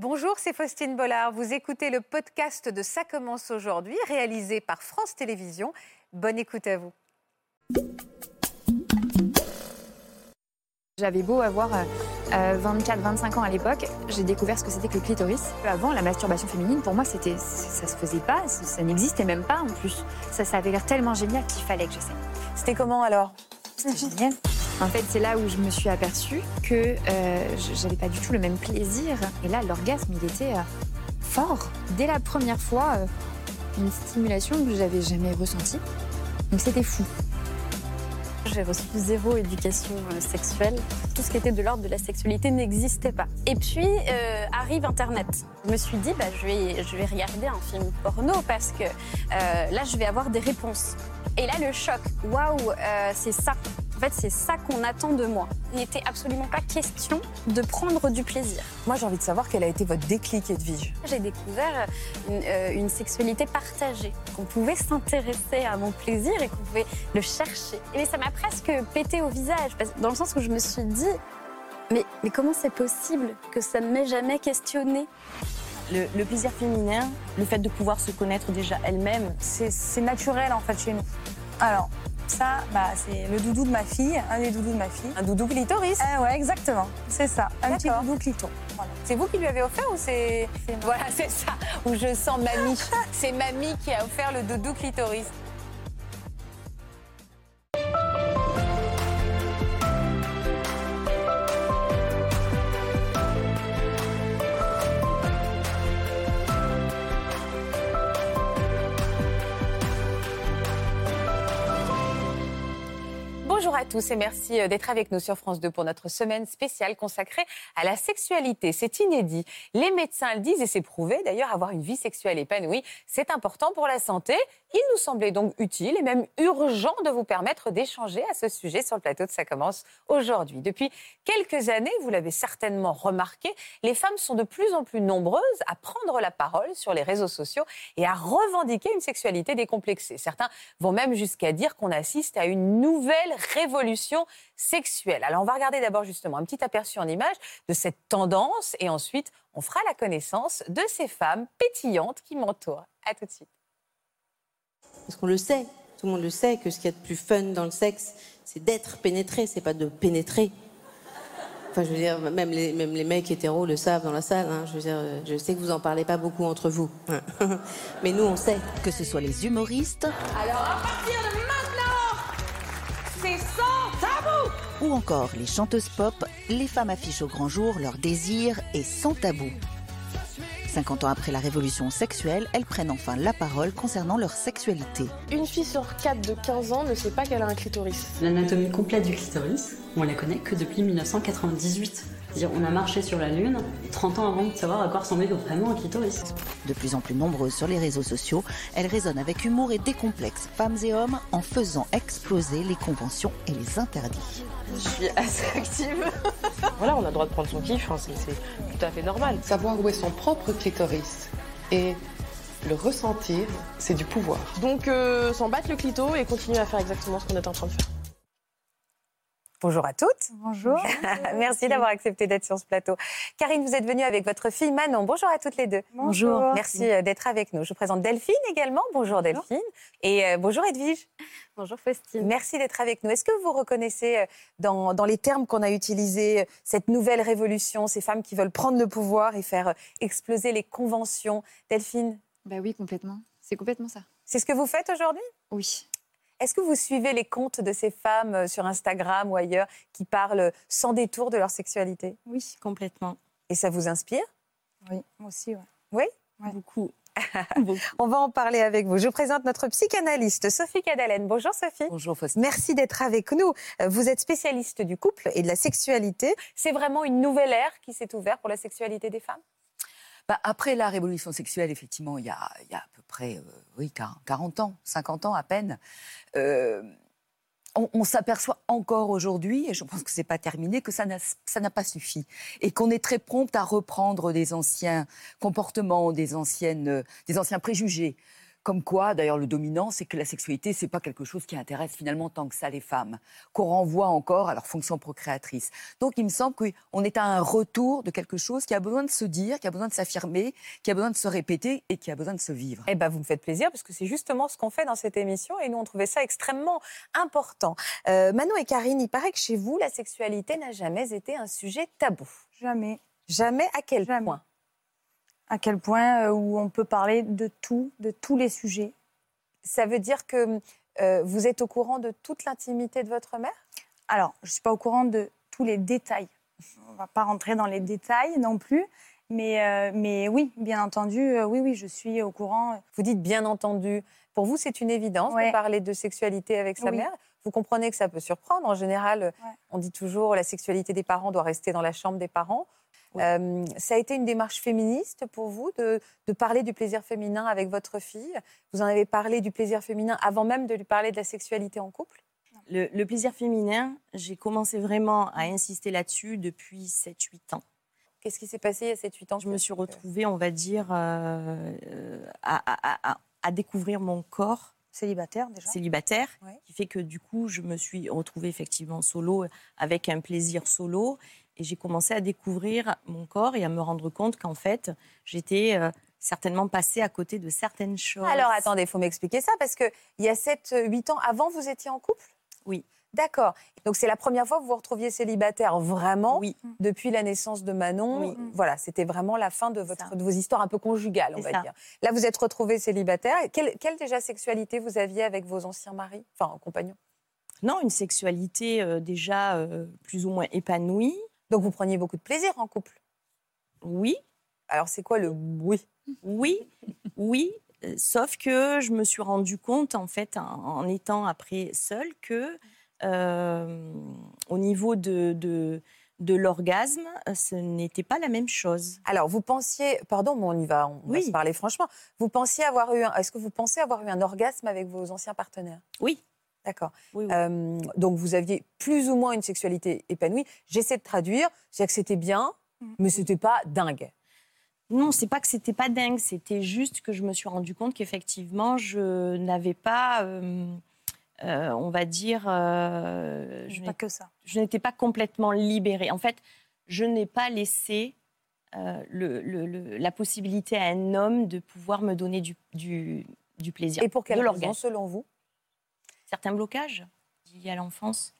Bonjour, c'est Faustine Bollard. Vous écoutez le podcast de Ça commence aujourd'hui, réalisé par France Télévisions. Bonne écoute à vous. J'avais beau avoir 24-25 euh, ans à l'époque, j'ai découvert ce que c'était que le clitoris. Avant, la masturbation féminine, pour moi, c'était, ça se faisait pas, ça n'existait même pas en plus. Ça, ça avait l'air tellement génial qu'il fallait que j'essaie. C'était comment alors? C'était génial. En fait, c'est là où je me suis aperçue que euh, j'avais pas du tout le même plaisir. Et là, l'orgasme, il était euh, fort. Dès la première fois, euh, une stimulation que j'avais jamais ressentie. Donc c'était fou. J'ai reçu zéro éducation sexuelle. Tout ce qui était de l'ordre de la sexualité n'existait pas. Et puis arrive Internet. Je me suis dit, bah, je, vais, je vais regarder un film porno parce que là, je vais avoir des réponses. Et là, le choc, waouh, c'est ça. En fait, c'est ça qu'on attend de moi. Il n'était absolument pas question de prendre du plaisir. Moi, j'ai envie de savoir quel a été votre déclic, Edwige. J'ai découvert une, euh, une, sexualité partagée, qu'on pouvait s'intéresser à mon plaisir et qu'on pouvait le chercher. Et ça m'a presque pété au visage, dans le sens où je me suis dit, mais, mais comment c'est possible que ça ne m'ait jamais questionné? Le, le, plaisir féminin, le fait de pouvoir se connaître déjà elle-même, c'est naturel en fait chez nous. Alors, ça, bah, c'est le doudou de ma fille, un des doudous de ma fille. Un doudou clitoris ah Ouais, exactement. C'est ça, un petit doudou clito. C'est vous qui lui avez offert ou c'est. Voilà, c'est ça, où je sens mamie. c'est mamie qui a offert le doudou clitoris. Bonjour à tous et merci euh, d'être avec nous sur France 2 pour notre semaine spéciale consacrée à la sexualité. C'est inédit. Les médecins le disent et c'est prouvé d'ailleurs, avoir une vie sexuelle épanouie, c'est important pour la santé. Il nous semblait donc utile et même urgent de vous permettre d'échanger à ce sujet sur le plateau de Ça commence aujourd'hui. Depuis quelques années, vous l'avez certainement remarqué, les femmes sont de plus en plus nombreuses à prendre la parole sur les réseaux sociaux et à revendiquer une sexualité décomplexée. Certains vont même jusqu'à dire qu'on assiste à une nouvelle révolution sexuelle. Alors on va regarder d'abord justement un petit aperçu en image de cette tendance et ensuite on fera la connaissance de ces femmes pétillantes qui m'entourent. À tout de suite. Parce qu'on le sait, tout le monde le sait, que ce qu'il y a de plus fun dans le sexe, c'est d'être pénétré, c'est pas de pénétrer. Enfin, je veux dire, même les, même les mecs hétéros le savent dans la salle. Hein. Je veux dire, je sais que vous en parlez pas beaucoup entre vous. Mais nous, on sait. Que ce soit les humoristes. Alors, à partir de c'est sans tabou Ou encore les chanteuses pop, les femmes affichent au grand jour leurs désirs et sans tabou. 50 ans après la révolution sexuelle, elles prennent enfin la parole concernant leur sexualité. Une fille sur 4 de 15 ans ne sait pas qu'elle a un clitoris. L'anatomie complète du clitoris, on la connaît que depuis 1998 on a marché sur la Lune 30 ans avant de savoir à quoi ressemblait vraiment un clitoris. De plus en plus nombreuses sur les réseaux sociaux, elles résonnent avec humour et décomplexent femmes et hommes en faisant exploser les conventions et les interdits. Je suis assez active. voilà, on a le droit de prendre son kiff, hein, c'est tout à fait normal. Savoir où est son propre clitoris et le ressentir, c'est du pouvoir. Donc euh, s'en battre le clito et continuer à faire exactement ce qu'on est en train de faire. Bonjour à toutes. Bonjour. Merci d'avoir accepté d'être sur ce plateau. Karine, vous êtes venue avec votre fille Manon. Bonjour à toutes les deux. Bonjour. Merci euh, d'être avec nous. Je vous présente Delphine également. Bonjour Delphine. Et euh, bonjour Edwige. Bonjour Faustine. Merci d'être avec nous. Est-ce que vous reconnaissez euh, dans, dans les termes qu'on a utilisés cette nouvelle révolution, ces femmes qui veulent prendre le pouvoir et faire exploser les conventions? Delphine? Bah oui, complètement. C'est complètement ça. C'est ce que vous faites aujourd'hui? Oui. Est-ce que vous suivez les comptes de ces femmes euh, sur Instagram ou ailleurs qui parlent sans détour de leur sexualité? Oui, complètement. Et ça vous inspire? Oui, moi aussi. Oui? Beaucoup. On va en parler avec vous. Je vous présente notre psychanalyste Sophie Cadalen. Bonjour Sophie. Bonjour Faustine. Merci d'être avec nous. Vous êtes spécialiste du couple et de la sexualité. C'est vraiment une nouvelle ère qui s'est ouverte pour la sexualité des femmes? Bah, après la révolution sexuelle, effectivement, il y a, à peu près euh, oui, 40 ans, 50 ans à peine, euh, on, s'aperçoit encore aujourd'hui, et je pense que ce n'est pas terminé, que ça n'a pas suffi. Et qu'on est très prompt à reprendre des anciens comportements, des, anciennes, des anciens préjugés Comme quoi, d'ailleurs, le dominant, c'est que la sexualité, c'est pas quelque chose qui intéresse finalement tant que ça les femmes, qu'on renvoie encore à leur fonction procréatrice. Donc, il me semble qu'on est à un retour de quelque chose qui a besoin de se dire, qui a besoin de s'affirmer, qui a besoin de se répéter et qui a besoin de se vivre. Eh ben, vous me faites plaisir parce que c'est justement ce qu'on fait dans cette émission et nous, on trouvait ça extrêmement important. Euh, Manon et Karine, il paraît que chez vous, la sexualité n'a jamais été un sujet tabou. Jamais. Jamais à quel Jamais. point? À quel point euh, où on peut parler de tout, de tous les sujets. Ça veut dire que euh, vous êtes au courant de toute l'intimité de votre mère? Alors, je ne suis pas au courant de tous les détails. On ne va pas rentrer dans les détails non plus. Mais, euh, mais oui, bien entendu, euh, oui, oui, je suis au courant. Vous dites bien entendu. Pour vous, c'est une évidence Ouais. de parler de sexualité avec sa Oui. mère. Vous comprenez que ça peut surprendre. En général, on dit toujours la sexualité des parents doit rester dans la chambre des parents. Euh, ça a été une démarche féministe pour vous de, de parler du plaisir féminin avec votre fille? Vous en avez parlé du plaisir féminin avant même de lui parler de la sexualité en couple? Le, le plaisir féminin, j'ai commencé vraiment à insister là-dessus depuis 7-8 ans. Qu'est-ce qui s'est passé il y a 7-8 ans? Je me suis retrouvée, on va dire, euh, à, à- à- à découvrir mon corps Célibataire déjà? célibataire, Ouais. qui fait que du coup, je me suis retrouvée effectivement solo, avec un plaisir solo, et j'ai commencé à découvrir mon corps et à me rendre compte qu'en fait, j'étais euh, certainement passée à côté de certaines choses. Alors attendez, il faut m'expliquer ça parce qu'il y a 7-8 ans avant, vous étiez en couple? Oui. D'accord. Donc c'est la première fois que vous vous retrouviez célibataire vraiment Oui. depuis la naissance de Manon. Oui. Voilà, c'était vraiment la fin de, votre, de vos histoires un peu conjugales, on va ça. dire. Là, vous êtes retrouvée célibataire. Quelle, quelle déjà sexualité vous aviez avec vos anciens maris, enfin compagnons? Non, une sexualité euh, déjà euh, plus ou moins épanouie. Donc vous preniez beaucoup de plaisir en couple? Oui. Alors c'est quoi le oui? Oui, oui. euh, Sauf que je me suis rendu compte, en fait, en, en étant après seule, que euh, au niveau de, de, de l'orgasme, ce n'était pas la même chose. Alors vous pensiez, pardon, mais on y va, on va se parler franchement. Vous pensiez avoir eu, est-ce que vous pensez avoir eu un orgasme avec vos anciens partenaires? Oui. D'accord. Oui, oui. Euh, donc vous aviez plus ou moins une sexualité épanouie. J'essaie de traduire, c'est-à-dire que c'était bien, Mm. mais c'était pas dingue. Non, c'est pas que c'était pas dingue, c'était juste que je me suis rendu compte qu'effectivement, je n'avais pas, euh, euh, on va dire, euh, je Pas que ça. je n'étais pas complètement libérée. En fait, je n'ai pas laissé euh, le- le- le- la possibilité à un homme de pouvoir me donner du, du, du plaisir. Et pour quelle raison, selon vous? Certains blocages liés à l'enfance.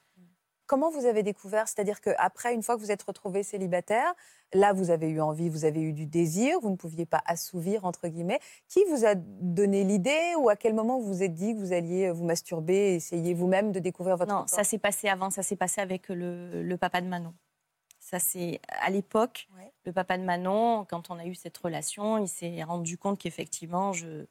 Comment vous avez découvert C'est-à-dire qu'après, une fois que vous êtes retrouvé célibataire, là, vous avez eu envie, vous avez eu du désir, vous ne pouviez pas assouvir, entre guillemets. Qui vous a donné l'idée ou à quel moment vous vous êtes dit que vous alliez vous masturber et essayer vous-même de découvrir votre Non, corps ça s'est passé avant, ça s'est passé avec le, le papa de Manon. Ça c'est à l'époque, Ouais. le papa de Manon, quand on a eu cette relation, il s'est rendu compte qu'effectivement je,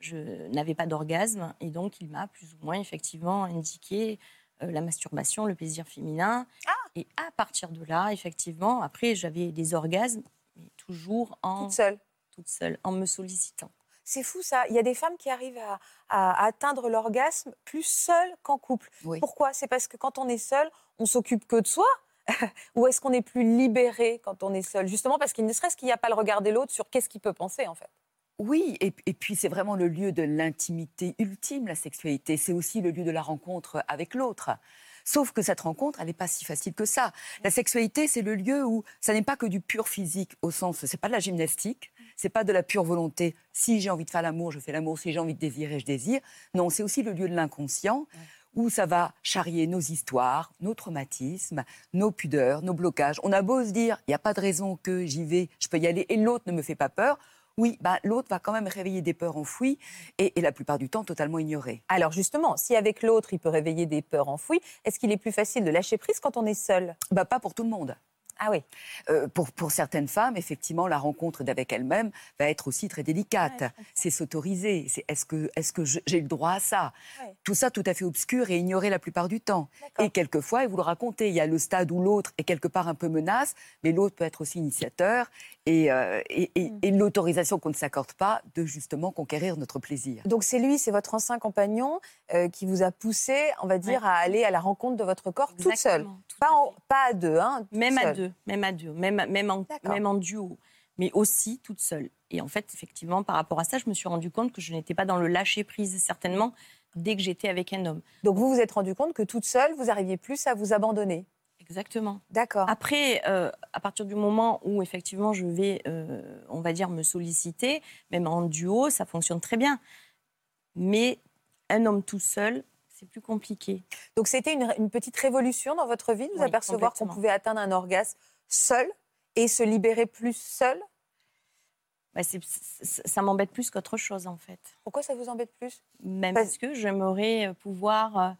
je n'avais pas d'orgasme et donc il m'a plus ou moins effectivement indiqué euh, la masturbation, le plaisir féminin. Ah et à partir de là, effectivement, après j'avais des orgasmes, mais toujours en toute seule toute seule, en me sollicitant. C'est fou ça. Il y a des femmes qui arrivent à, à atteindre l'orgasme plus seules qu'en couple. Oui. Pourquoi? C'est parce que quand on est seul, on s'occupe que de soi Ou est-ce qu'on est plus libéré quand on est seul? Justement parce qu'il ne serait-ce qu'il n'y a pas le regard de l'autre sur qu'est-ce qu'il peut penser en fait. Oui, et, et puis c'est vraiment le lieu de l'intimité ultime, la sexualité. C'est aussi le lieu de la rencontre avec l'autre. Sauf que cette rencontre, elle n'est pas si facile que ça. La sexualité, c'est le lieu où ça n'est pas que du pur physique, au sens, c'est pas de la gymnastique, c'est pas de la pure volonté. Si j'ai envie de faire l'amour, je fais l'amour. Si j'ai envie de désirer, je désire. Non, c'est aussi le lieu de l'inconscient où ça va charrier nos histoires, nos traumatismes, nos pudeurs, nos blocages. On a beau se dire, il n'y a pas de raison que j'y vais, je peux y aller et l'autre ne me fait pas peur. Oui, bah, l'autre va quand même réveiller des peurs enfouies et, et la plupart du temps totalement ignorées. Alors justement, si avec l'autre il peut réveiller des peurs enfouies, est-ce qu'il est plus facile de lâcher prise quand on est seul? Bah, pas pour tout le monde. Ah oui. Euh, pour, pour certaines femmes, effectivement, la rencontre d'avec elle-même va être aussi très délicate. c'est s'autoriser. C'est est-ce que, est que j'ai le droit à ça? Ouais. Tout ça tout à fait obscur et ignoré la plupart du temps. Et quelquefois, et vous le racontez, il y a le stade où l'autre est quelque part un peu menace, mais l'autre peut être aussi initiateur et, euh, et, et- Mm. et l'autorisation qu'on ne s'accorde pas de justement conquérir notre plaisir. Donc c'est lui, c'est votre ancien compagnon euh, qui vous a poussé, on va dire, à aller à la rencontre de votre corps toute seule. Exactement, tout Pas, en- pas à deux, hein Même à seule. Deux, même à deux, même, même, en, même en duo. mais aussi toute seule. Et en fait, effectivement, par rapport à ça, je me suis rendu compte que je n'étais pas dans le lâcher prise certainement dès que j'étais avec un homme. Donc vous vous êtes rendu compte que toute seule, vous arriviez plus à vous abandonner. Exactement. D'accord. Après, euh, à partir du moment où effectivement je vais, euh, on va dire, me solliciter, même en duo, ça fonctionne très bien. Mais un homme tout seul, c'est plus compliqué. Donc c'était une, une petite révolution dans votre vie, de vous apercevoir qu'on pouvait atteindre un orgasme seul et se libérer plus seul? Bah, ça m'embête plus qu'autre chose en fait. Pourquoi ça vous embête plus? Même Parce- parce que j'aimerais euh, pouvoir euh,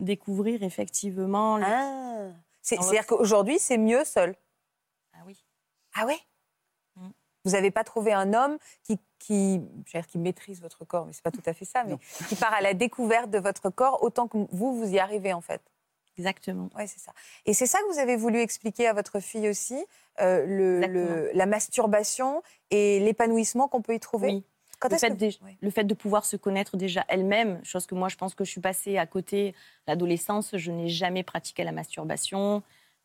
découvrir effectivement. Ah. C'est-à-dire qu'aujourd'hui, c'est mieux seul? Ah oui. Ah ouais? Vous n'avez pas trouvé un homme qui, qui, dire, qui maîtrise votre corps, mais c'est pas tout à fait ça, mais qui part à la découverte de votre corps autant que vous, vous y arrivez en fait. Exactement. Oui, c'est ça. Et c'est ça que vous avez voulu expliquer à votre fille aussi, euh, le, le- la masturbation et l'épanouissement qu'on peut y trouver Oui. Quand le fait, que- dé- le fait de pouvoir se connaître déjà elle-même, chose que moi je pense que je suis passée à côté. L'adolescence, je n'ai jamais pratiqué la masturbation.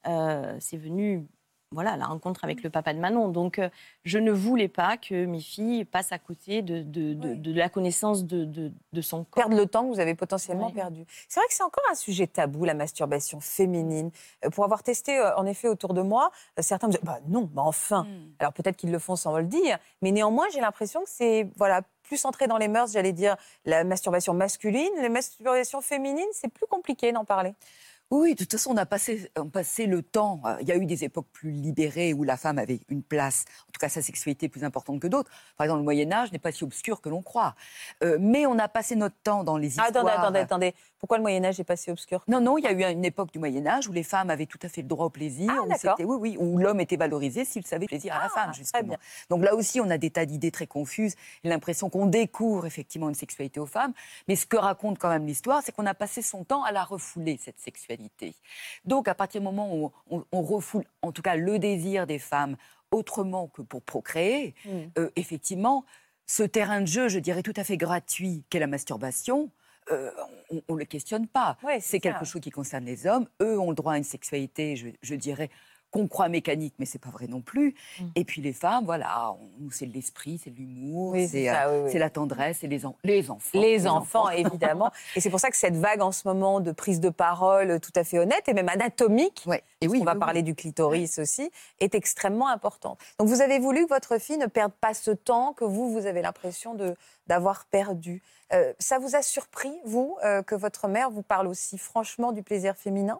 Euh, c'est venu, voilà, la rencontre avec le papa de Manon. Donc euh, je ne voulais pas que mes filles passent à côté de, de, de- de la connaissance de, son corps. perdre le temps que vous avez potentiellement perdu. C'est vrai que c'est encore un sujet tabou, la masturbation féminine. Euh, Pour avoir testé, euh, en effet, autour de moi, certains me disent bah non, bah enfin. Hmm. Alors peut-être qu'ils le font sans le dire, mais néanmoins, j'ai l'impression que c'est voilà plus entré dans les mœurs, j'allais dire, la masturbation masculine. La masturbation féminine, c'est plus compliqué d'en parler. Oui, de toute façon, on a passé, on passé le temps. euh, Il y a eu des époques plus libérées où la femme avait une place, en tout cas sa sexualité plus importante que d'autres. Par exemple, le Moyen Âge n'est pas si obscur que l'on croit. Euh, mais on a passé notre temps dans les histoires. Ah, attendez, attendez, attendez. Pourquoi le Moyen Âge est passé obscur? Non, non, il y a eu une époque du Moyen Âge où les femmes avaient tout à fait le droit au plaisir. Ah, où d'accord. c'était- oui, oui, où l'homme était valorisé s'il savait plaisir à la femme, très justement. bien. Donc là aussi, on a des tas d'idées très confuses l'impression qu'on découvre effectivement une sexualité aux femmes. Mais ce que raconte quand même l'histoire, c'est qu'on a passé son temps à la refouler, cette sexualité. Donc à partir du moment où on, on refoule, en tout cas, le désir des femmes autrement que pour procréer, Mm. euh, effectivement, ce terrain de jeu, je dirais tout à fait gratuit, qu'est la masturbation, euh, on ne le questionne pas. Ouais, c'est quelque chose qui concerne les hommes. Eux ont le droit à une sexualité, je, je dirais, qu'on croit mécanique, mais c'est pas vrai non plus. Mm. Et puis les femmes, voilà, on- c'est de l'esprit, c'est de l'humour, Oui, c'est euh, oui, oui. c'est la tendresse, c'est les, en- les enfants. Les, enfants, évidemment. Et c'est pour ça que cette vague en ce moment de prise de parole tout à fait honnête et même anatomique, et parce oui, qu'on va oui, parler du clitoris aussi, est extrêmement importante. Donc vous avez voulu que votre fille ne perde pas ce temps que vous, vous avez l'impression de- d'avoir perdu. Euh, ça vous a surpris, vous, euh, que votre mère vous parle aussi franchement du plaisir féminin?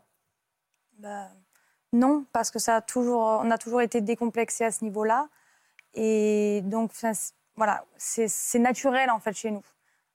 Bah, non, parce que ça a toujours, on a toujours été décomplexé à ce niveau-là. Et donc, voilà, c'est naturel en fait chez nous.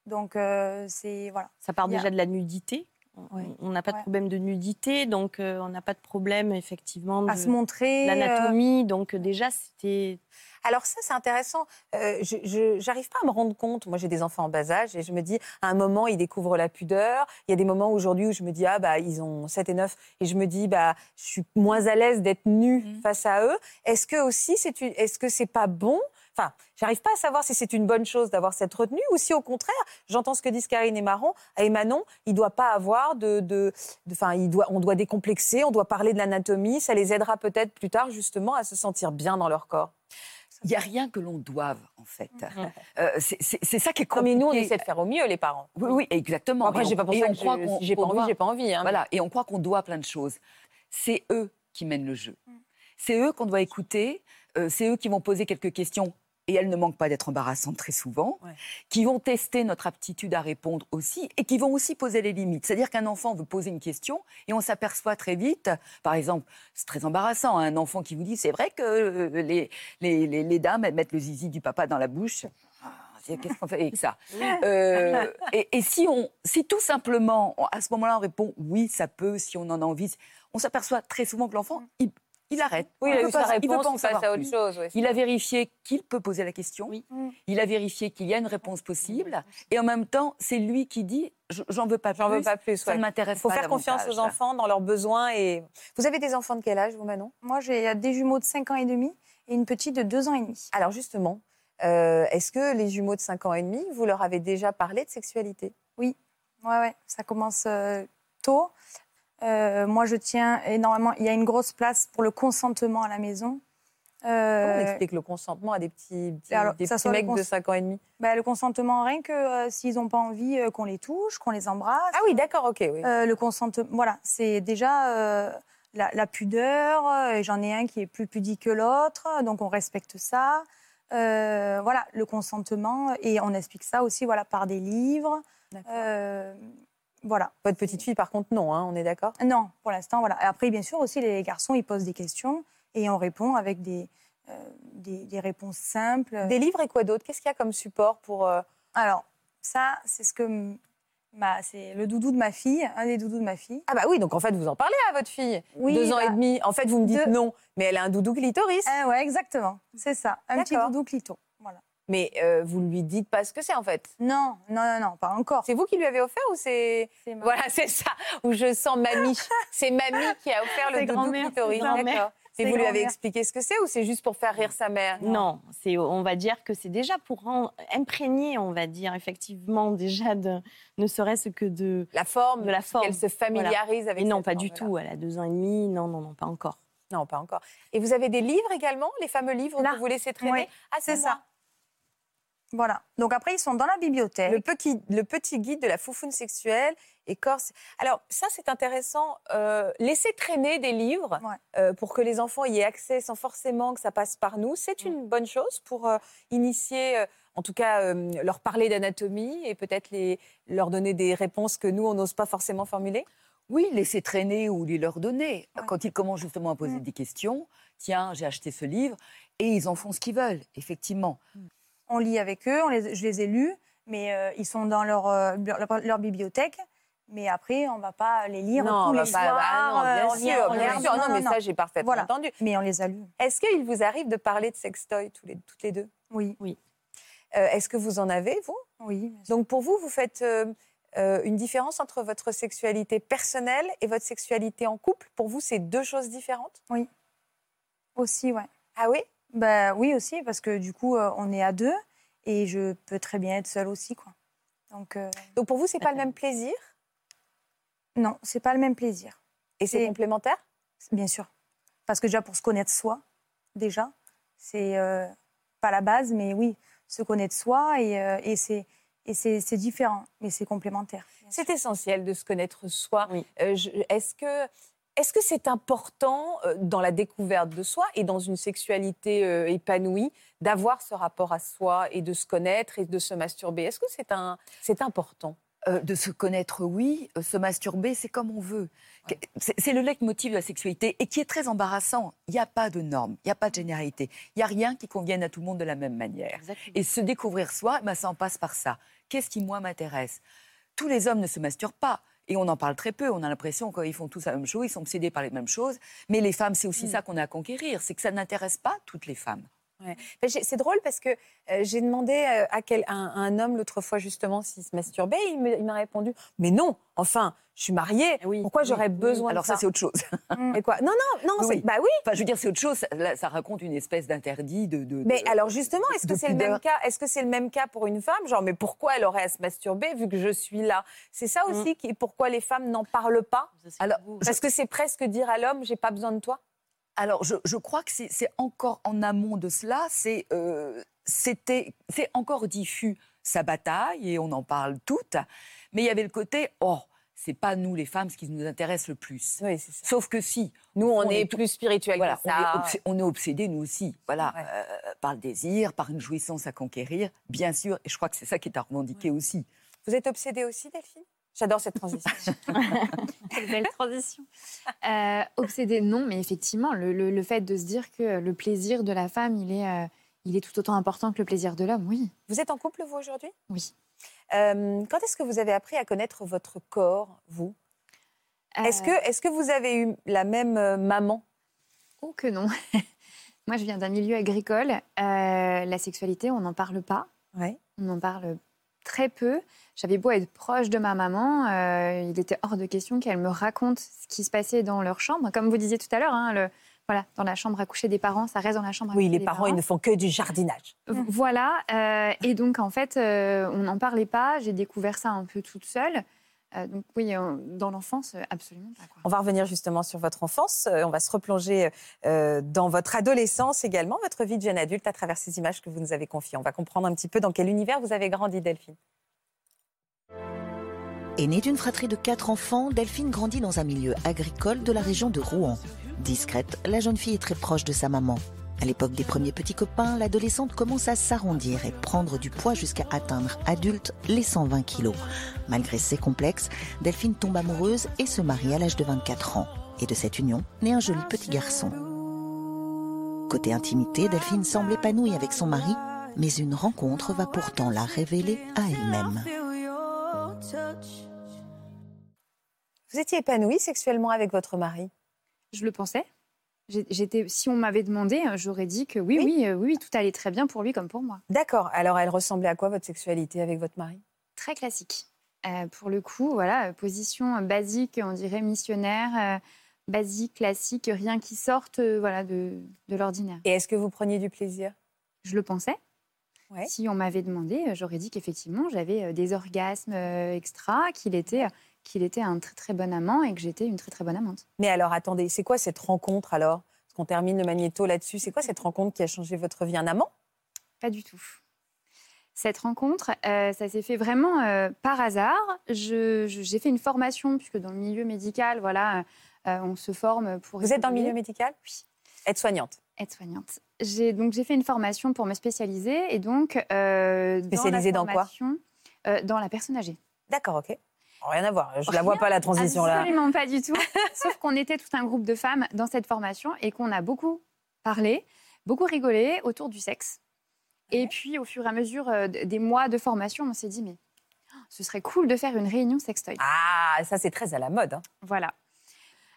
Donc, euh, c'est voilà. Ça part a- déjà de la nudité. On- On n'a pas de problème de nudité, donc euh, on n'a pas de problème effectivement À de se montrer, l'anatomie. Donc euh, déjà c'était. Alors ça, c'est intéressant. Euh, je n'arrive pas à me rendre compte. Moi, j'ai des enfants en bas âge et je me dis, à un moment, ils découvrent la pudeur. Il y a des moments aujourd'hui où je me dis, ah bah, ils ont 7 et 9 et je me dis, bah, je suis moins à l'aise d'être nue face à eux. Est-ce que aussi, c'est une... est-ce que c'est pas bon? Enfin, j'arrive pas à savoir si c'est une bonne chose d'avoir cette retenue ou si au contraire, j'entends ce que disent Karine et Maron, et Manon, il doit pas avoir de, de, de- enfin, il doit, on doit décomplexer, on doit parler de l'anatomie, ça les aidera peut-être plus tard justement à se sentir bien dans leur corps. Il n'y a rien que l'on doive, en fait. Euh, c'est- c'est c'est ça qui est Non, compliqué. mais nous, on essaie de faire au mieux, les parents. Oui, oui, exactement. Après, Et j'ai on- pas que croit si j'ai pas envie, doit- j'ai pas envie, hein, Voilà, et on croit qu'on doit plein de choses. C'est eux qui mènent le jeu. C'est eux qu'on doit écouter. euh, c'est eux qui vont poser quelques questions. Et elles ne manquent pas d'être embarrassantes très souvent, qui vont tester notre aptitude à répondre aussi, et qui vont aussi poser les limites. C'est-à-dire qu'un enfant veut poser une question, et on s'aperçoit très vite, par exemple, c'est très embarrassant, hein, un enfant qui vous dit, c'est vrai que euh, les, les, les- les dames, elles mettent le zizi du papa dans la bouche. Ah, Qu'est-ce qu'on fait avec ça? Euh, et, et si, on, si tout simplement, à ce moment-là, on répond oui, ça peut, si on en a envie, on s'aperçoit très souvent que l'enfant, il, il arrête. Oui, il a eu sa pas- il veut réponse, pas en il passe savoir à autre plus. chose, ouais. Il a vérifié qu'il peut poser la question. Il a vérifié qu'il y a une réponse possible. Et en même temps, c'est lui qui dit je- j'en veux pas plus. J'en veux pas plus. Ça ouais. ne m'intéresse Il faut pas faire confiance aux enfants dans leurs besoins. Et vous avez des enfants de quel âge, vous, Manon? Moi, j'ai des jumeaux de 5 ans et demi et une petite de 2 ans et demi. Alors justement, euh, est-ce que les jumeaux de 5 ans et demi, vous leur avez déjà parlé de sexualité? Oui, ouais, ouais, ça commence euh, tôt. Euh, moi, je tiens énormément. Il y a une grosse place pour le consentement à la maison. Comment on Euh, explique le consentement à des petits, petits- alors, des petits mecs de cons- 5 ans et demi? Bah, le consentement, rien que euh, s'ils n'ont pas envie euh, qu'on les touche, qu'on les embrasse. Ah oui, d'accord, ok. Oui. Euh, le consentement, voilà, c'est déjà euh, la, la pudeur. euh, et J'en ai un qui est plus pudique que l'autre, donc on respecte ça. Euh, voilà, le consentement. Et on explique ça aussi voilà, par des livres. Voilà. Votre petite fille, par contre, non, hein, on est d'accord? Non, pour l'instant, voilà. Après, bien sûr, aussi, les garçons, ils posent des questions et on répond avec des, euh, des, des réponses simples. Des livres et quoi d'autre? Qu'est-ce qu'il y a comme support pour. euh, Alors, ça, c'est ce que ma, c'est le doudou de ma fille, un des doudous de ma fille. Ah bah oui, donc en fait, vous en parlez à votre fille. Oui, Deux ans bah, et demi. En fait, vous me dites deux- non, mais elle a un doudou clitoris. Ah ouais, exactement. C'est ça, un petit doudou clito. Voilà. Mais euh, vous lui dites pas ce que c'est en fait. Non, non, non, non, pas encore. C'est vous qui lui avez offert ou c'est. Voilà, c'est ça. Où je sens mamie. C'est mamie qui a offert le doudou clitoris. D'accord. Et C'est vous lui avez expliqué ce que c'est ou c'est juste pour faire rire sa mère? Non, c'est, on va dire que c'est déjà pour imprégner, on va dire, effectivement, déjà, de, ne serait-ce que de, La forme, de la forme. qu'elle se familiarise avec Et non, cette pas du tout. Elle a deux ans et demi. Non, non, non, pas encore. Non, pas encore. Et vous avez des livres également, les fameux livres Là. que vous laissez traîner? Oui, Ah, c'est c'est ça. Voilà. Donc après, ils sont dans la bibliothèque. Le petit, le petit guide de la foufoune sexuelle et corps. Alors, ça, c'est intéressant. Euh, laisser traîner des livres Ouais. euh, pour que les enfants y aient accès sans forcément que ça passe par nous, c'est une bonne chose pour euh, initier, euh, en tout cas, euh, leur parler d'anatomie et peut-être les, leur donner des réponses que nous, on n'ose pas forcément formuler. Oui, laisser traîner ou les leur donner. Ouais. Quand ils commencent justement à poser Mm. des questions, tiens, j'ai acheté ce livre, et ils en font ce qu'ils veulent, effectivement. On lit avec eux, on les- je les ai lus, mais euh, ils sont dans leur, euh, leur, leur bibliothèque. Mais après, on ne va pas les lire non, tous on les va soirs. pas- ah non, euh, bien vient- sûr, on bien sûr. Non, mais non. ça, j'ai parfaitement Voilà. entendu. Mais on les a lus. Est-ce qu'il vous arrive de parler de sextoy tous les, toutes les deux? Oui. Oui. Euh, Est-ce que vous en avez, vous? Oui. Donc pour vous, vous faites euh, euh, une différence entre votre sexualité personnelle et votre sexualité en couple? Pour vous, c'est deux choses différentes? Aussi, ouais. Ah oui? Bah, oui, aussi, parce que du coup, euh, on est à deux et je peux très bien être seule aussi. Quoi. Donc, euh, Donc pour vous, c'est pas le même plaisir? Non, c'est pas le même plaisir, et c'est complémentaire? Bien sûr. Parce que déjà, pour se connaître soi, déjà, c'est euh, pas la base, mais oui, se connaître soi et, euh, et c'est. Et c'est différent, mais c'est complémentaire. C'est essentiel de se connaître soi. Oui. Euh, Est-ce que est-ce que c'est important euh, dans la découverte de soi et dans une sexualité euh, épanouie d'avoir ce rapport à soi et de se connaître et de se masturber? Est-ce que c'est un c'est important? Euh, de se connaître, oui. Se masturber, c'est comme on veut. C'est le leitmotiv de la sexualité et qui est très embarrassant. Il n'y a pas de normes, il n'y a pas de généralité. Il n'y a rien qui convienne à tout le monde de la même manière. Et se découvrir soi, ben, ça en passe par ça. Qu'est-ce qui, moi, m'intéresse? Tous les hommes ne se masturbent pas. Et on en parle très peu. On a l'impression qu'ils font tous la même chose, ils sont obsédés par les mêmes choses. Mais les femmes, c'est aussi ça qu'on a à conquérir. C'est que ça n'intéresse pas toutes les femmes. Ouais. Ben, C'est drôle parce que euh, j'ai demandé euh, à, quel, à un, à un homme l'autre fois justement s'il se masturbait. et Il m'a répondu Mais non, enfin, je suis mariée. Oui, Pourquoi oui, j'aurais oui. besoin Alors de ça, ça c'est autre chose. Et quoi? Non, non, non. Oui. c'est- Bah oui. Enfin, je veux dire, c'est autre chose. Ça, là, ça raconte une espèce d'interdit de, de- Mais de- alors justement, est-ce que c'est le même cas Est-ce que c'est le même cas pour une femme? Genre, mais pourquoi elle aurait à se masturber vu que je suis là? C'est ça aussi qui, pourquoi les femmes n'en parlent pas? Alors, Parce que c'est presque dire à l'homme, j'ai pas besoin de toi? Alors, je, je crois que c'est encore en amont de cela, c'est euh, c'était- c'est encore diffus sa bataille, et on en parle toutes, mais il y avait le côté, oh, c'est pas nous les femmes ce qui nous intéresse le plus. Oui, c'est ça. Sauf que si. Nous, on, On est, plus spirituel Voilà, on est, on est obsédés, nous aussi, voilà, Ouais. euh, par le désir, par une jouissance à conquérir, bien sûr, et je crois que c'est ça qui est à revendiquer aussi. Vous êtes obsédée aussi, Delphine? J'adore cette transition. Quelle belle transition. Euh, obsédée, non, mais effectivement, le, le- le fait de se dire que le plaisir de la femme, il est, euh, il est tout autant important que le plaisir de l'homme, oui. vous êtes en couple, vous, aujourd'hui? Oui. Euh, Quand est-ce que vous avez appris à connaître votre corps, vous? Est-ce Euh, que, est que vous avez eu la même maman? Oh que non. Moi, je viens d'un milieu agricole. La sexualité, on n'en parle pas. Oui. On en parle très peu. J'avais beau être proche de ma maman, euh, il était hors de question qu'elle me raconte ce qui se passait dans leur chambre. Comme vous disiez tout à l'heure, hein, le- voilà, dans la chambre à coucher des parents, ça reste dans la chambre à Oui, coucher les des parents, ils ne font que du jardinage. Voilà. euh, et donc, en fait, euh, on n'en parlait pas. J'ai découvert ça un peu toute seule. Euh, donc oui, euh, dans l'enfance, euh, absolument pas. quoi. On va revenir justement sur votre enfance. Euh, On va se replonger dans votre adolescence également, votre vie de jeune adulte à travers ces images que vous nous avez confiées. On va comprendre un petit peu dans quel univers vous avez grandi, Delphine. Aînée d'une fratrie de quatre enfants, Delphine grandit dans un milieu agricole de la région de Rouen. Discrète, la jeune fille est très proche de sa maman. À l'époque des premiers petits copains, l'adolescente commence à s'arrondir et prendre du poids jusqu'à atteindre adulte les 120 kilos. Malgré ces complexes, Delphine tombe amoureuse et se marie à l'âge de 24 ans. Et de cette union naît un joli petit garçon. Côté intimité, Delphine semble épanouie avec son mari, mais une rencontre va pourtant la révéler à elle-même. Vous étiez épanouie sexuellement avec votre mari? Je le pensais. J'étais, si on m'avait demandé, euh, j'aurais dit que oui, oui, euh, oui, tout allait très bien pour lui comme pour moi. D'accord. Alors, elle ressemblait à quoi votre sexualité avec votre mari? Très classique. Euh, pour le coup, voilà, position basique, on dirait missionnaire, euh, basique, classique, rien qui sorte, euh, voilà, de, de l'ordinaire. Et est-ce que vous preniez du plaisir? Je le pensais. Ouais. Si on m'avait demandé, j'aurais dit qu'effectivement, j'avais des orgasmes extra, qu'il était, qu'il était un très très bon amant et que j'étais une très très bonne amante. Mais alors, attendez, c'est quoi cette rencontre alors? Parce qu'on termine le magnéto là-dessus. C'est quoi cette rencontre qui a changé votre vie? Un amant? Pas du tout. Cette rencontre, euh, ça s'est fait vraiment euh, par hasard. J'ai fait une formation, puisque dans le milieu médical, voilà, euh, on se forme pour. Vous êtes dans le milieu médical? Oui. Aide-soignante. Aide-soignante. J'ai donc j'ai fait une formation pour me spécialiser et donc Spécialisée dans dans, quoi? Dans la personne âgée. D'accord, ok. Rien à voir. Je la vois pas la transition là. Absolument pas du tout. Sauf qu'on était tout un groupe de femmes dans cette formation et qu'on a beaucoup parlé, beaucoup rigolé autour du sexe. Et puis, au fur et à mesure euh, des mois de formation, on s'est dit, mais oh, ce serait cool de faire une réunion sextoy. Ah, ça c'est très à la mode. hein. Voilà.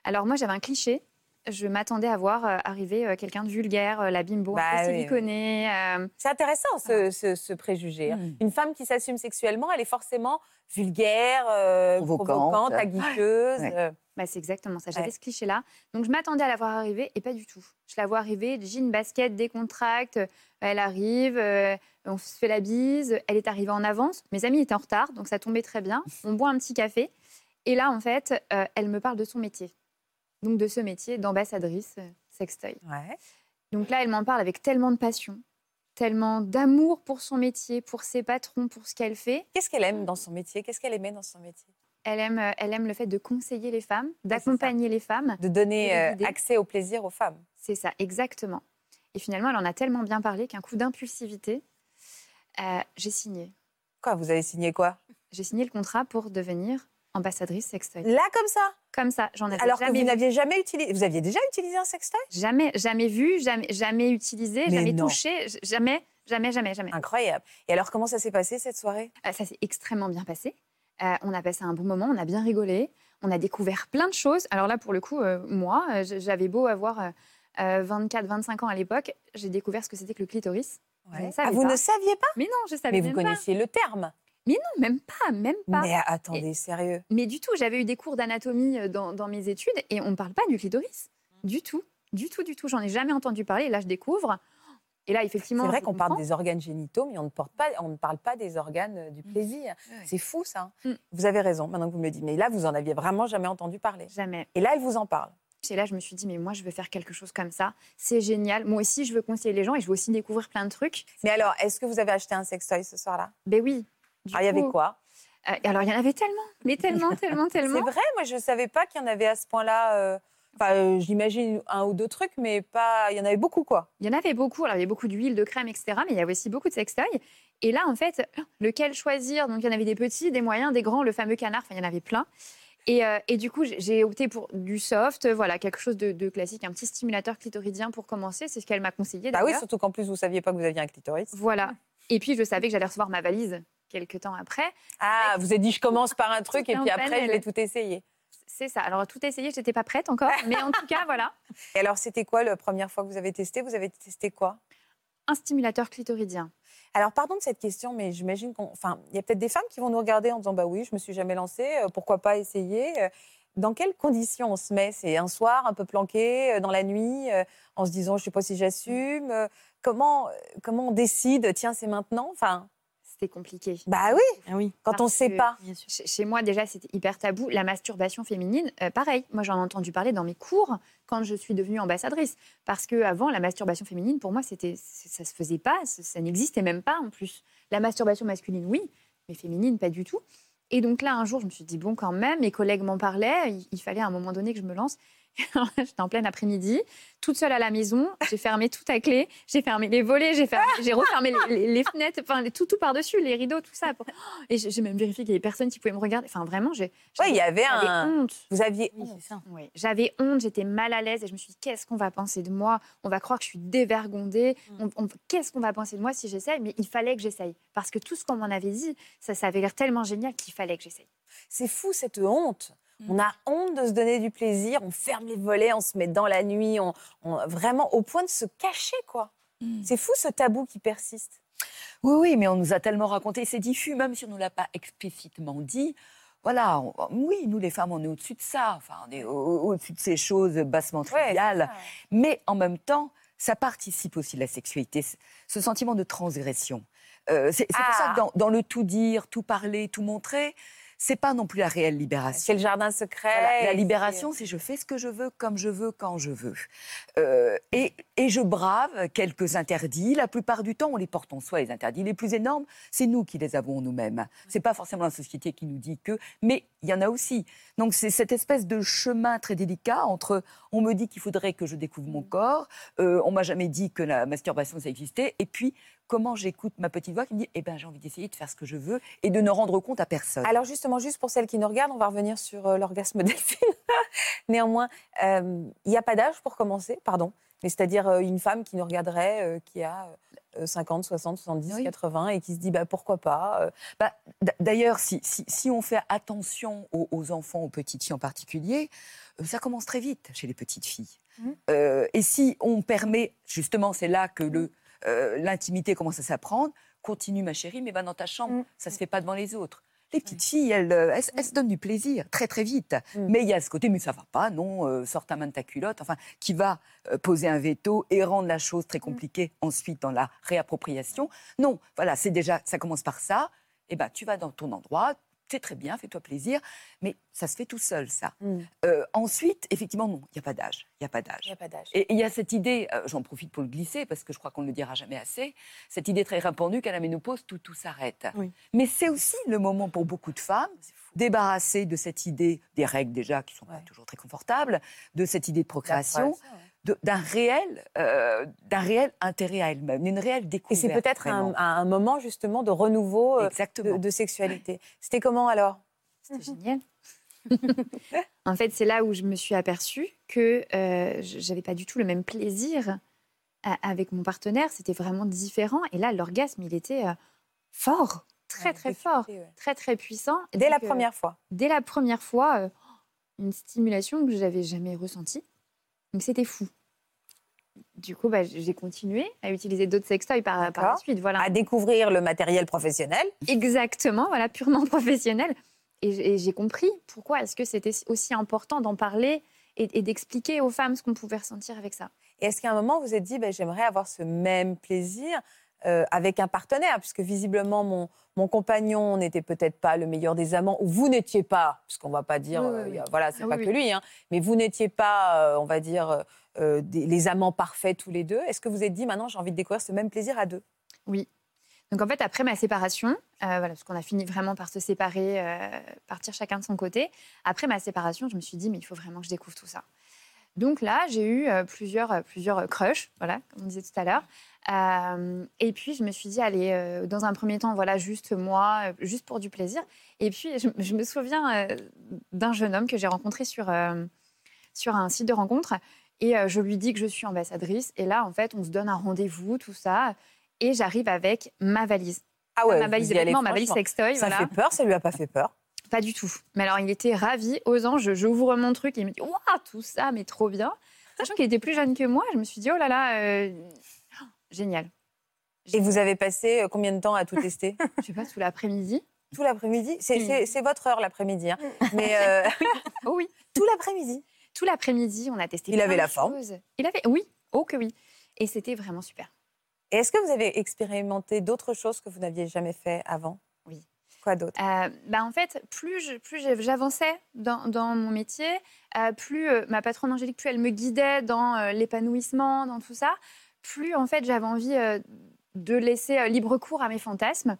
Alors moi, j'avais un cliché. Je m'attendais à voir euh, arriver euh, quelqu'un de vulgaire, euh, la bimbo, Bah un peu oui, siliconée. euh, C'est intéressant ce, ce- ce préjugé. hein. Mm. Une femme qui s'assume sexuellement, elle est forcément vulgaire, euh, Provocante. provocante, aguicheuse. Ouais. euh, Bah, c'est exactement ça. J'avais Ouais. ce cliché-là. Donc, je m'attendais à la voir arriver et pas du tout. Je la vois arriver, jean, basket, décontracte. Elle arrive, euh, on se fait la bise. Elle est arrivée en avance. Mes amis étaient en retard, donc ça tombait très bien. On boit un petit café. Et là, en fait, euh, elle me parle de son métier. Donc, de ce métier d'ambassadrice euh, sextoy. ouais. Donc là, elle m'en parle avec tellement de passion, tellement d'amour pour son métier, pour ses patrons, pour ce qu'elle fait. Qu'est-ce qu'elle aime dans son métier? Qu'est-ce qu'elle aimait dans son métier? Elle aime, euh, elle aime le fait de conseiller les femmes, d'accompagner les femmes. De donner euh, accès au plaisir aux femmes. C'est ça, exactement. Et finalement, elle en a tellement bien parlé qu'un coup d'impulsivité, euh, j'ai signé. Quoi Vous avez signé quoi? J'ai signé le contrat pour devenir ambassadrice sextoy. Là, comme ça? Comme ça, j'en avais Alors que vous n'aviez jamais utilisé. Vous aviez déjà utilisé un sextoy? Jamais, jamais vu, jamais, jamais utilisé, Mais jamais non. touché, jamais, jamais, jamais, jamais. Incroyable. Et alors, comment ça s'est passé cette soirée? Euh, ça s'est extrêmement bien passé. Euh, on a passé un bon moment, on a bien rigolé, on a découvert plein de choses. Alors là, pour le coup, euh, moi, j'avais beau avoir euh, 24-25 ans à l'époque, j'ai découvert ce que c'était que le clitoris. Ah, vous pas. ne saviez pas? Mais non, je savais Mais vous même pas. connaissiez le terme. Mais non, même pas, même pas. Mais attendez, sérieux. Mais du tout, j'avais eu des cours d'anatomie euh, dans, dans mes études et on ne parle pas du clitoris. Du tout, du tout, du tout. J'en ai jamais entendu parler. Et là, je découvre. Et là, effectivement. C'est vrai qu'on parle des organes génitaux, mais on ne, porte pas, on ne parle pas des organes euh, du plaisir. C'est fou, ça. Mm. Vous avez raison, maintenant que vous me le dites. Mais là, vous en aviez vraiment jamais entendu parler. Jamais. Et là, elle vous en parle. Et là, je me suis dit, mais moi, je veux faire quelque chose comme ça. C'est génial. Moi aussi, je veux conseiller les gens et je veux aussi découvrir plein de trucs. Mais alors, est-ce que vous avez acheté un sextoy ce soir-là? Ben oui. Du Ah, il y avait quoi? euh, Alors, il y en avait tellement, mais tellement, tellement, tellement. C'est vrai, moi, je ne savais pas qu'il y en avait à ce point-là. euh, Enfin, euh, j'imagine un ou deux trucs, mais pas. Il y en avait beaucoup, quoi. Il y en avait beaucoup. Alors, il y avait beaucoup d'huile, de crème, etc. Mais il y avait aussi beaucoup de sextoys. Et là, en fait, lequel choisir? Donc, il y en avait des petits, des moyens, des grands, le fameux canard. Enfin, il y en avait plein. Et, euh, et du coup, j'ai- opté pour du soft, voilà, quelque chose de, de classique, un petit stimulateur clitoridien pour commencer. C'est ce qu'elle m'a conseillé. Bah oui, surtout qu'en plus, vous ne saviez pas que vous aviez un clitoris. Voilà. Et puis, je savais que j'allais recevoir ma valise quelques temps après. Ah, vous avez dit, je commence par un truc et puis après, je vais tout essayer. C'est ça. Alors, tout essayé, je n'étais pas prête encore. Mais en tout cas, voilà. Et alors, c'était quoi la première fois que vous avez testé? Vous avez testé quoi? Un stimulateur clitoridien. Alors, pardon de cette question, mais j'imagine qu'on. Enfin, il y a peut-être des femmes qui vont nous regarder en disant Bah oui, je me suis jamais lancée, euh, pourquoi pas essayer? Euh, Dans quelles conditions on se met? C'est un soir un peu planqué, euh, dans la nuit, en se disant Je ne sais pas si j'assume comment, comment on décide Tiens, c'est maintenant? Enfin, c'était compliqué. Bah oui, Ah oui. quand on Parce sait pas. Chez chez moi, déjà, c'était hyper tabou. La masturbation féminine, euh, pareil. Moi, j'en ai entendu parler dans mes cours quand je suis devenue ambassadrice. Parce que avant, la masturbation féminine, pour moi, c'était, ça se faisait pas, ça, ça n'existait même pas en plus. La masturbation masculine, oui, mais féminine, pas du tout. Et donc là, un jour, je me suis dit, bon, quand même, mes collègues m'en parlaient, il, il fallait à un moment donné que je me lance. J'étais en plein après-midi, toute seule à la maison, j'ai fermé tout à clé, j'ai fermé les volets, j'ai fermé- j'ai refermé les, les- les fenêtres, enfin les- tout, tout par-dessus, les rideaux, tout ça. pour- Et j'ai même vérifié qu'il y avait personne qui pouvait me regarder. Enfin vraiment, j'ai. Ouais, il y avait j'avais un. honte. Vous aviez Oui, honte. c'est ça. Oui, j'avais honte, j'étais mal à l'aise et je me suis dit qu'est-ce qu'on va penser de moi? On va croire que je suis dévergondée. On- on- qu'est-ce qu'on va penser de moi si j'essaye? Mais il fallait que j'essaye parce que tout ce qu'on m'en avait dit, ça, ça avait l'air tellement génial qu'il fallait que j'essaye. C'est fou cette honte. On a honte de se donner du plaisir, on ferme les volets, on se met dans la nuit, on, on- vraiment au point de se cacher quoi. C'est fou ce tabou qui persiste. Oui, oui, mais on nous a tellement raconté, c'est diffus, même si on ne nous l'a pas explicitement dit. Voilà, on- oui, nous les femmes, on est au-dessus de ça, enfin, on est au- au-dessus de ces choses bassement triviales. ça. mais en même temps, ça participe aussi de la sexualité, ce- sentiment de transgression. Euh, c'est pour ça Ah. que dans, dans le tout dire, tout parler, tout montrer, c'est pas non plus la réelle libération. C'est le jardin secret. Voilà, la libération, c'est je fais ce que je veux, comme je veux, quand je veux. Euh, et, et je brave quelques interdits. La plupart du temps, on les porte en soi, les interdits. Les plus énormes, c'est nous qui les avons en nous-mêmes. C'est pas forcément la société qui nous dit que, mais il y en a aussi. Donc c'est cette espèce de chemin très délicat entre on me dit qu'il faudrait que je découvre mon corps, euh, on m'a jamais dit que la masturbation ça existait, et puis comment j'écoute ma petite voix qui me dit eh ben j'ai envie d'essayer de faire ce que je veux et de ne rendre compte à personne. Alors justement, juste pour celles qui nous regardent, on va revenir sur euh, l'orgasme delphine. Néanmoins, euh, il n'y a pas d'âge pour commencer, pardon. Mais c'est-à-dire euh, une femme qui nous regarderait, euh, qui a euh, 50, 60, 70, Oui. 80 et qui se dit bah, pourquoi pas. euh, Bah, D'ailleurs, si, si- si on fait attention aux, aux enfants, aux petites filles en particulier, ça commence très vite chez les petites filles. Euh, et si on permet, justement, c'est là que euh, l'intimité commence à s'apprendre, continue ma chérie, mais va dans ta chambre, Mhm. ça se fait pas devant les autres. Les petites filles, elles, euh, elles, elles se donnent du plaisir très très vite. Mais il y a ce côté, mais ça va pas, non, euh, sors ta main de ta culotte, enfin, qui va euh, poser un veto et rendre la chose très compliquée ensuite dans la réappropriation. Non, voilà, c'est déjà, ça commence par ça. Eh ben, tu vas dans ton endroit, c'est très bien, fais-toi plaisir, mais ça se fait tout seul, ça. Mm. Euh, ensuite, effectivement, non, il n'y a pas d'âge, il n'y a pas Il d'âge. n'y a pas d'âge. Et il y a cette idée, euh, j'en profite pour le glisser parce que je crois qu'on ne le dira jamais assez, cette idée très répandue qu'à la ménopause, tout, tout s'arrête. Oui. Mais c'est aussi le moment pour beaucoup de femmes, débarrassées de cette idée, des règles déjà qui ne sont pas toujours très confortables, de cette idée de procréation, d'un réel, euh, d'un réel intérêt à elle-même, d'une réelle Et découverte. c'est peut-être un, un moment justement de renouveau euh, Exactement. de, de sexualité. C'était comment alors? C'était génial. en fait, c'est là où je me suis aperçue que euh, je- j'avais pas du tout le même plaisir a- avec mon partenaire. C'était vraiment différent. Et là, l'orgasme, il était euh, fort, très Ouais, très fort, ouais. très très puissant. Et Dès la donc, euh, première fois. dès la première fois, euh, une stimulation que j'avais jamais ressentie. Donc c'était fou. Du coup, bah, j'ai continué à utiliser d'autres sextoys par, par la suite. Voilà. À découvrir le matériel professionnel. Exactement, voilà, purement professionnel. Et, j'ai compris pourquoi est-ce que c'était aussi important d'en parler et, et d'expliquer aux femmes ce qu'on pouvait ressentir avec ça. Et est-ce qu'à un moment, vous vous êtes dit, ben, j'aimerais avoir ce même plaisir euh, avec un partenaire, puisque visiblement, mon, mon compagnon n'était peut-être pas le meilleur des amants, ou vous n'étiez pas, puisqu'on ne va pas dire, Oui, oui, euh, voilà, c'est Ah pas oui, que lui, hein, mais vous n'étiez pas, euh, on va dire, des- les amants parfaits tous les deux. Est-ce que vous êtes dit, maintenant, j'ai envie de découvrir ce même plaisir à deux? Oui. Donc en fait, après ma séparation, voilà, parce qu'on a fini vraiment par se séparer, partir chacun de son côté. Après ma séparation, je me suis dit, mais il faut vraiment que je découvre tout ça. Donc là, j'ai eu euh, plusieurs, euh, plusieurs crushs, voilà, comme on disait tout à l'heure. Euh, et puis, je me suis dit, allez, euh, dans un premier temps, voilà, juste moi, euh, juste pour du plaisir. Et puis, je, je me souviens euh, d'un jeune homme que j'ai rencontré sur, euh, sur un site de rencontre. Et euh, je lui dis que je suis ambassadrice. Et là, en fait, on se donne un rendez-vous, tout ça. Et j'arrive avec ma valise. Ah ouais, ma valise ma valise sextoy. Ça voilà. fait peur, ça lui a pas fait peur Pas du tout. Mais alors, il était ravi, aux anges. J'ouvre mon truc et il me dit Waouh, tout ça, mais trop bien. Sachant qu'il était plus jeune que moi, je me suis dit Oh là là, euh, oh, génial. Et vous avez passé euh, combien de temps à tout tester? Je sais pas, tout l'après-midi. Tout l'après-midi? C'est c'est votre heure l'après-midi. hein. Mais euh, Oh oui. tout l'après-midi Tout l'après-midi, on a testé. Il avait la forme choses. Il avait, oui, oh que oui. Et c'était vraiment super. Et est-ce que vous avez expérimenté d'autres choses que vous n'aviez jamais fait avant? Quoi d'autre? Euh, bah, en fait, plus je- plus j'ai- j'avançais dans, dans mon métier, euh, plus euh, ma patronne Angélique, plus elle me guidait dans l'épanouissement, dans tout ça, plus en fait j'avais envie de laisser libre cours à mes fantasmes.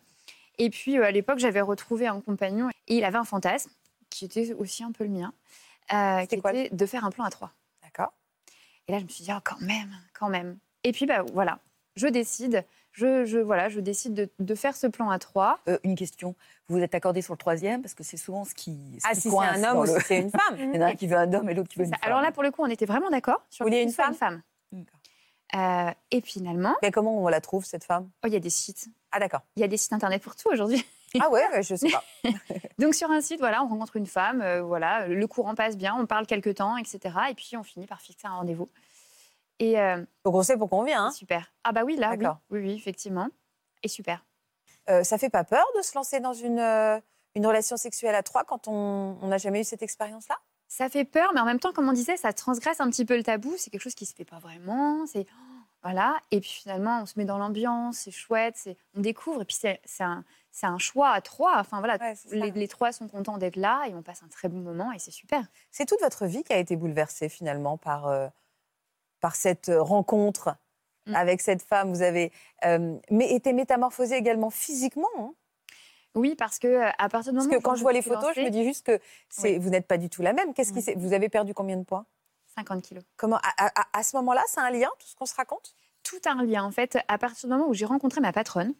Et puis à l'époque, j'avais retrouvé un compagnon et il avait un fantasme qui était aussi un peu le mien, qui était de faire un plan à trois. D'accord. Et là, je me suis dit, oh, quand même, quand même. Et puis, bah, voilà, je décide, je, je, voilà, je décide de, de faire ce plan à trois. Euh, une question. Vous vous êtes accordé sur le troisième parce que c'est souvent ce qui. ce Ah, qui si c'est un homme ou le- si c'est une femme. Il y en a un qui veut un homme et l'autre qui veut une Ça. femme. Alors là, pour le coup, on était vraiment d'accord sur que une ce soit femme Euh, et finalement, Mais comment on la trouve, cette femme? Oh, il y a des sites. Ah, d'accord. Il y a des sites internet pour tout aujourd'hui. Ah ouais, ouais, je sais pas. Donc sur un site, voilà, on rencontre une femme, euh, voilà, le courant passe bien, on parle quelques temps, etc. Et puis on finit par fixer un rendez-vous. Et euh, Donc on sait pourquoi on vient. hein super. Ah bah oui, là, oui, D'accord. oui, oui, effectivement. Et super. Euh, ça fait pas peur de se lancer dans une, euh, une relation sexuelle à trois quand on n'a jamais eu cette expérience-là? Ça fait peur, mais en même temps, comme on disait, ça transgresse un petit peu le tabou. C'est quelque chose qui se fait pas vraiment. C'est voilà. Et puis finalement, on se met dans l'ambiance, c'est chouette, c'est on découvre. Et puis c'est c'est un, c'est un choix à trois. Enfin voilà, les, les trois sont contents d'être là et on passe un très bon moment et c'est super. C'est toute votre vie qui a été bouleversée finalement par, euh, par cette rencontre Mm. avec cette femme. Vous avez euh, mais été métamorphosée également physiquement. hein? Oui, parce que euh, à partir du Parce moment que où quand je vois les photos, je me dis juste que Oui. vous n'êtes pas du tout la même. Qu'est-ce qui Mm. vous avez perdu combien de poids? 50 kilos. Comment à, à- à ce moment-là, c'est un lien tout ce qu'on se raconte? Tout un lien en fait. À partir du moment où j'ai rencontré ma patronne,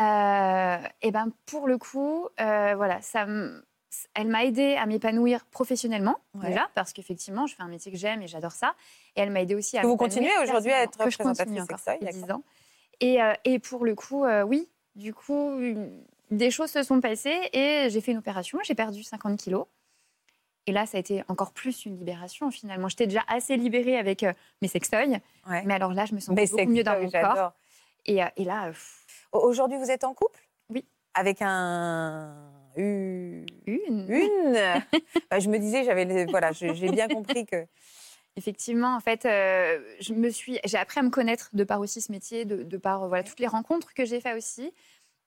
euh, et ben pour le coup, euh, voilà, ça, elle m'a aidée à m'épanouir professionnellement Ouais. déjà parce qu'effectivement, je fais un métier que j'aime et j'adore ça. Et elle m'a aidée aussi à Que vous continuez aujourd'hui à être personnellement, que je présentatrice continue encore sextoy, depuis 10 d'accord. ans. Et, euh, et pour le coup, euh, oui, du coup, une- des choses se sont passées et j'ai fait une opération. J'ai perdu 50 kilos. Et là, ça a été encore plus une libération finalement. J'étais déjà assez libérée avec euh, mes sextoys. Ouais. Mais alors là, je me sens beaucoup mieux dans mon corps. Et, euh, et là, Aujourd'hui, vous êtes en couple? Oui. Avec un. Une. une. Bah, Je me disais, j'avais. Voilà, j'ai bien compris que. Effectivement, en fait, euh, je me suis, j'ai appris à me connaître de par aussi ce métier, de, de par euh, voilà toutes les rencontres que j'ai fait aussi.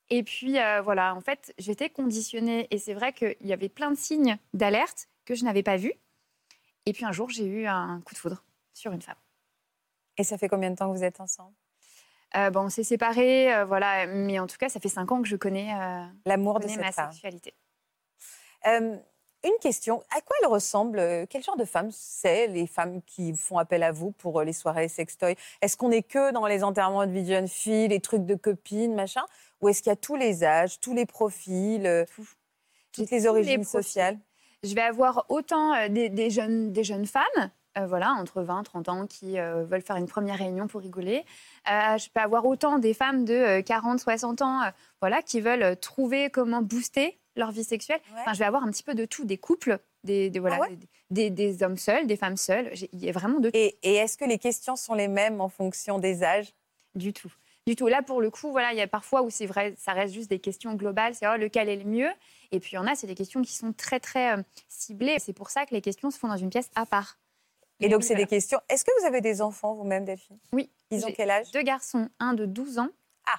Et puis euh, voilà, en fait, j'étais conditionnée et c'est vrai qu'il y avait plein de signes d'alerte que je n'avais pas vus. Et puis un jour, j'ai eu un coup de foudre sur une femme. Et ça fait combien de temps que vous êtes ensemble? Bon, on s'est séparés, euh, voilà, mais en tout cas, ça fait cinq ans que je connais, euh, L'amour de cette ma femme. sexualité. Euh, une question, à quoi elle ressemble? Euh, Quel genre de femme c'est les femmes qui font appel à vous pour euh, les soirées sextoy Est-ce qu'on est que dans les enterrements de vie de jeune fille, les trucs de copines, machin? Ou est-ce qu'il y a tous les âges, tous les profils, euh, toutes les origines sociales? Je vais avoir autant euh, des, des jeunes, des jeunes femmes, euh, voilà, entre 20 30 ans, qui euh, veulent faire une première réunion pour rigoler. Euh, je peux avoir autant des femmes de euh, 40, 60 ans, voilà, qui veulent trouver comment booster leur vie sexuelle. Enfin, je vais avoir un petit peu de tout, des couples, des, des- voilà, des, des- des hommes seuls, des femmes seules. Il y a vraiment de tout. Et, et est-ce que les questions sont les mêmes en fonction des âges? Du tout. Du tout. Là, pour le coup, voilà, il y a parfois où c'est vrai, ça reste juste des questions globales, c'est oh, lequel est le mieux? Et puis il y en a, c'est des questions qui sont très très ciblées. C'est pour ça que les questions se font dans une pièce à part. Et donc, c'est des questions. Est-ce que vous avez des enfants vous-même, Delphine? Oui. Ils ont quel âge? Deux garçons, un de 12 ans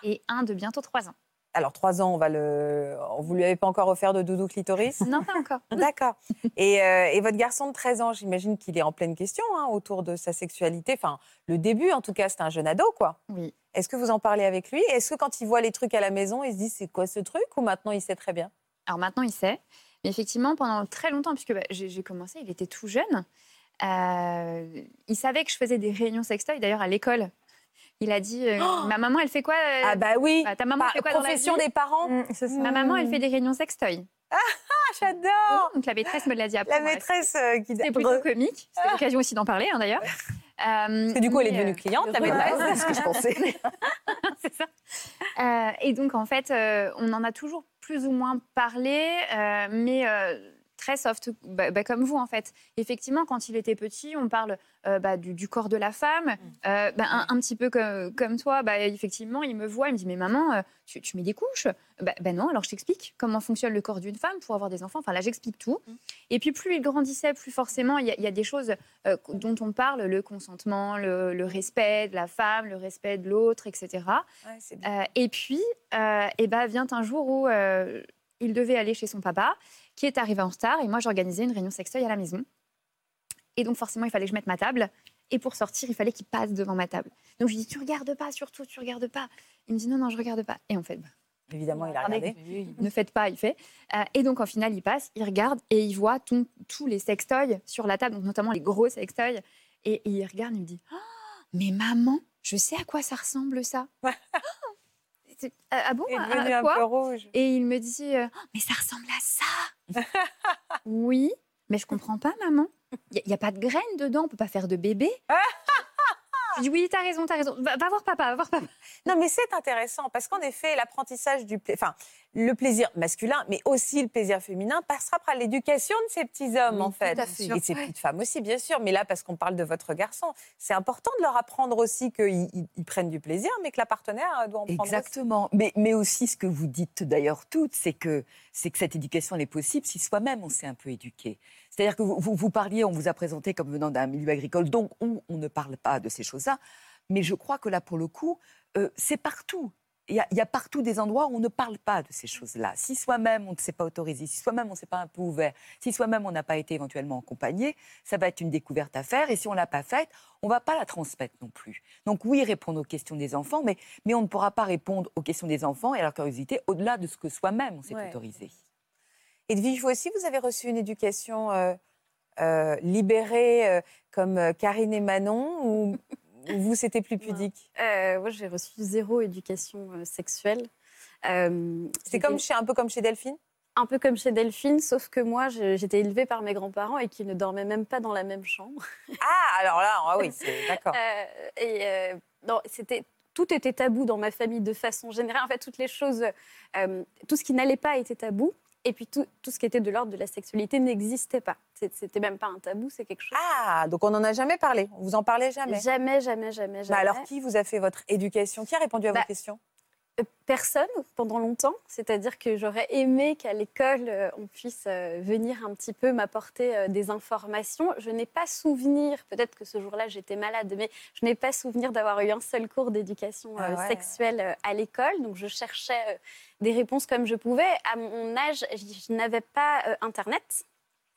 et un de bientôt 3 ans. Alors, trois ans, on va le. Vous lui avez pas encore offert de doudou clitoris? Non, pas encore. D'accord. Et, euh, et votre garçon de 13 ans, j'imagine qu'il est en pleine question hein, autour de sa sexualité. Enfin, le début, en tout cas, c'est un jeune ado, quoi. Oui. Est-ce que vous en parlez avec lui? Est-ce que quand il voit les trucs à la maison, il se dit c'est quoi ce truc? Ou maintenant, il sait très bien? Alors maintenant, il sait. Mais effectivement, pendant très longtemps, puisque bah, j'ai commencé, il était tout jeune. Euh, il savait que je faisais des réunions sextoy. D'ailleurs, à l'école, il a dit euh, Ma maman, elle fait quoi euh, Ah, bah oui Ta maman, elle fait quoi dans la Profession vie des parents Ma maman, elle fait des réunions sextoy. Ah, j'adore Donc la maîtresse me l'a dit après. La moi. maîtresse euh, qui C'était plutôt comique. C'était l'occasion aussi d'en parler, hein, d'ailleurs. Parce que du coup, elle est devenue cliente, la maîtresse, c'est ce que je pensais. c'est ça. Euh, et donc, en fait, euh, on en a toujours plus ou moins parlé, euh, mais euh, très soft, bah, bah, comme vous en fait. Effectivement, quand il était petit, on parle euh, bah, du, du corps de la femme, euh, bah, un, un petit peu comme, comme toi. Effectivement, il me voit, il me dit mais maman, euh, tu, tu mets des couches bah non, alors je t'explique comment fonctionne le corps d'une femme pour avoir des enfants. Enfin là, j'explique tout. Et puis plus il grandissait, plus forcément, il y, a- il y a des choses euh, dont on parle, le consentement, le, le respect de la femme, le respect de l'autre, etc. Ouais. Euh, et puis, euh, et ben, vient un jour où euh, il devait aller chez son papa, qui est arrivé en retard, et moi j'organisais une réunion sextoy à la maison. Et donc forcément, il fallait que je mette ma table. Et pour sortir, il fallait qu'il passe devant ma table. Donc je lui dis, tu regardes pas, surtout, tu regardes pas. Il me dit, non, non, je regarde pas. Et en fait, bah, Évidemment, il a regardé. ne faites pas, il fait. Euh, et donc, en final, il passe, il regarde et il voit tout- tous les sextoys sur la table, donc notamment les gros sextoys. Et, et il regarde il me dit Oh, Mais maman, je sais à quoi ça ressemble ça. Ah ah bon? Il est à- devenu à un quoi? peu rouge. Et il me dit euh, Mais ça ressemble à ça Oui, mais je comprends pas, maman. Il n'y a, pas de graines dedans, on peut pas faire de bébé. je dis Oui, t'as raison, t'as raison. Va, va voir papa, va voir papa. Non, mais c'est intéressant parce qu'en effet, l'apprentissage du pla- enfin, le plaisir masculin, mais aussi le plaisir féminin, passera par l'éducation de ces petits hommes, Oui, en fait. Et de ces petites femmes aussi, bien sûr. Mais là, parce qu'on parle de votre garçon, c'est important de leur apprendre aussi qu'ils ils- ils prennent du plaisir, mais que la partenaire euh, doit en prendre aussi. Exactement. Mais, mais aussi, ce que vous dites d'ailleurs toutes, c'est que, c'est que cette éducation, elle est possible si soi-même on s'est un peu éduqué. C'est-à-dire que vous, vous, vous parliez, on vous a présenté comme venant d'un milieu agricole, donc où on ne parle pas de ces choses-là. Mais je crois que là, pour le coup, euh, c'est partout. Il y, a, il y a partout des endroits où on ne parle pas de ces choses-là. Si soi-même on ne s'est pas autorisé, si soi-même on ne s'est pas un peu ouvert, si soi-même on n'a pas été éventuellement accompagné, ça va être une découverte à faire. Et si on l'a pas faite, on va pas la transmettre non plus. Donc oui, répondre aux questions des enfants, mais, mais on ne pourra pas répondre aux questions des enfants et à leur curiosité au-delà de ce que soi-même on s'est Ouais. autorisé. Edwige, vous aussi, vous avez reçu une éducation euh, euh, libérée euh, comme Karine et Manon ou vous, c'était plus pudique Euh, moi, j'ai reçu zéro éducation euh, sexuelle. Euh, C'est comme chez, un peu comme chez Delphine un peu comme chez Delphine, sauf que moi, j'étais élevée par mes grands-parents et qui ne dormaient même pas dans la même chambre. Ah, alors là, ah oui, d'accord. Euh, et non, c'était tout était tabou dans ma famille de façon générale. En fait, toutes les choses, euh, tout ce qui n'allait pas était tabou. Et puis tout, tout ce qui était de l'ordre de la sexualité n'existait pas. C'était même pas un tabou, c'est quelque chose. Ah, donc on n'en a jamais parlé. On vous en parlait jamais. Jamais, jamais, jamais, Bah jamais. alors, qui vous a fait votre éducation? Qui a répondu à Bah, vos questions? Euh, Personne pendant longtemps. C'est-à-dire que j'aurais aimé qu'à l'école, euh, on puisse euh, venir un petit peu m'apporter des informations. Je n'ai pas souvenir, peut-être que ce jour-là j'étais malade, mais je n'ai pas souvenir d'avoir eu un seul cours d'éducation Ah ouais. sexuelle à l'école. Donc je cherchais des réponses comme je pouvais. À mon âge, je n'avais pas Internet.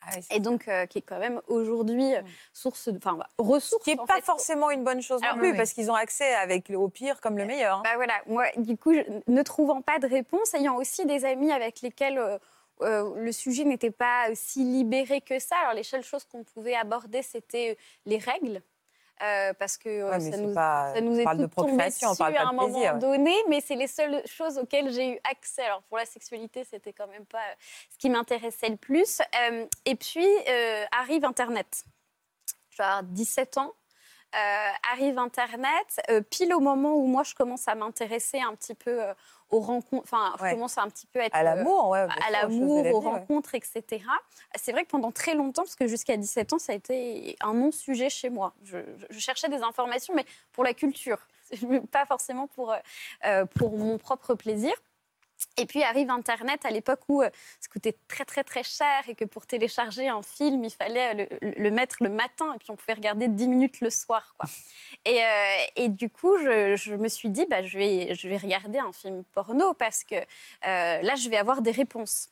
Ah oui, Et donc, euh, qui est quand même aujourd'hui euh, source, de- enfin, ressource. Qui n'est pas fait, forcément une bonne chose non plus, oui. parce qu'ils ont accès avec au pire comme le meilleur. hein. Bah voilà, moi, du coup, je- ne trouvant pas de réponse, ayant aussi des amis avec lesquels euh, euh, le sujet n'était pas si libéré que ça. Alors, les seules choses qu'on pouvait aborder, c'était euh, les règles. Euh, parce que euh, Ouais, ça, nous, pas- ça nous on est parle de procréation, on parle pas à un de moment donné, mais c'est les seules choses auxquelles j'ai eu accès. Alors pour la sexualité, c'était quand même pas euh, ce qui m'intéressait le plus. Euh, et puis arrive Internet. Je vais avoir 17 ans. Arrive Internet, pile au moment où moi je commence à m'intéresser un petit peu aux rencontres, enfin Ouais. commence à un petit peu être À l'amour, ouais. euh, bien à l'amour, la aux ouais. rencontres, etc. C'est vrai que pendant très longtemps, parce que jusqu'à 17 ans, ça a été un non-sujet chez moi. Je, je- je cherchais des informations, mais pour la culture, pas forcément pour, euh, euh, pour mon propre plaisir. Et puis arrive Internet à l'époque où euh, ça coûtait très très très cher et que pour télécharger un film, il fallait le, le mettre le matin et puis on pouvait regarder 10 minutes le soir. Quoi. Et, euh, et du coup, je, je me suis dit, bah, je, vais, je vais regarder un film porno parce que euh, là, je vais avoir des réponses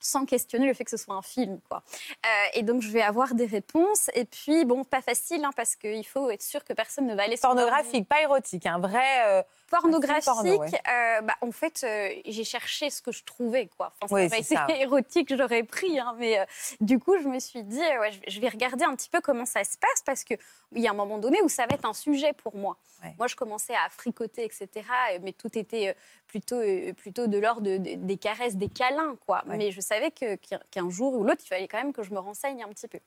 sans questionner le fait que ce soit un film. Quoi. Euh, et donc, je vais avoir des réponses. Et puis, bon, pas facile, hein, parce qu'il faut être sûr que personne ne va aller Pornographique, pas érotique, un vrai. euh, pornographique, porno, ouais. euh, bah, en fait, euh, j'ai cherché ce que je trouvais. Quoi. Enfin, Oui, ça été érotique, j'aurais pris. hein, mais euh, du coup, je me suis dit, ouais, je vais- regarder un petit peu comment ça se passe parce qu'il y a un moment donné où ça va être un sujet pour moi. Ouais. Moi, je commençais à fricoter, etc. Mais tout était plutôt, plutôt de l'ordre de- de- des caresses, des câlins. Quoi. Mais je savais qu'un jour ou l'autre, il fallait quand même que je me renseigne un petit peu.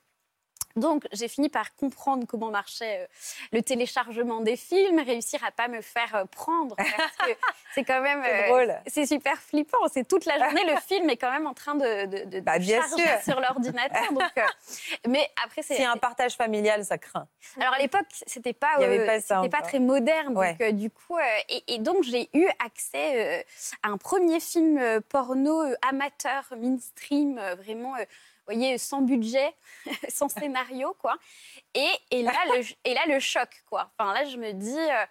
Donc, j'ai fini par comprendre comment marchait euh, le téléchargement des films, réussir à pas me faire euh, prendre. C'est quand même. C'est euh, drôle. C'est super flippant. C'est toute la journée, le film est quand même en train de, de, de- Bah, bien charger sûr. sur l'ordinateur. Donc, euh, mais après, c'est. A un partage familial, ça craint. Alors à l'époque, c'était pas, Il y avait euh, pas ça pas très moderne. Ouais. Donc euh, du coup, et, et donc j'ai eu accès à un premier film porno amateur, mainstream, vraiment, voyez, sans budget, sans scénario, quoi. Et, et là, le, et là, le choc, quoi. Enfin là, je me dis, euh,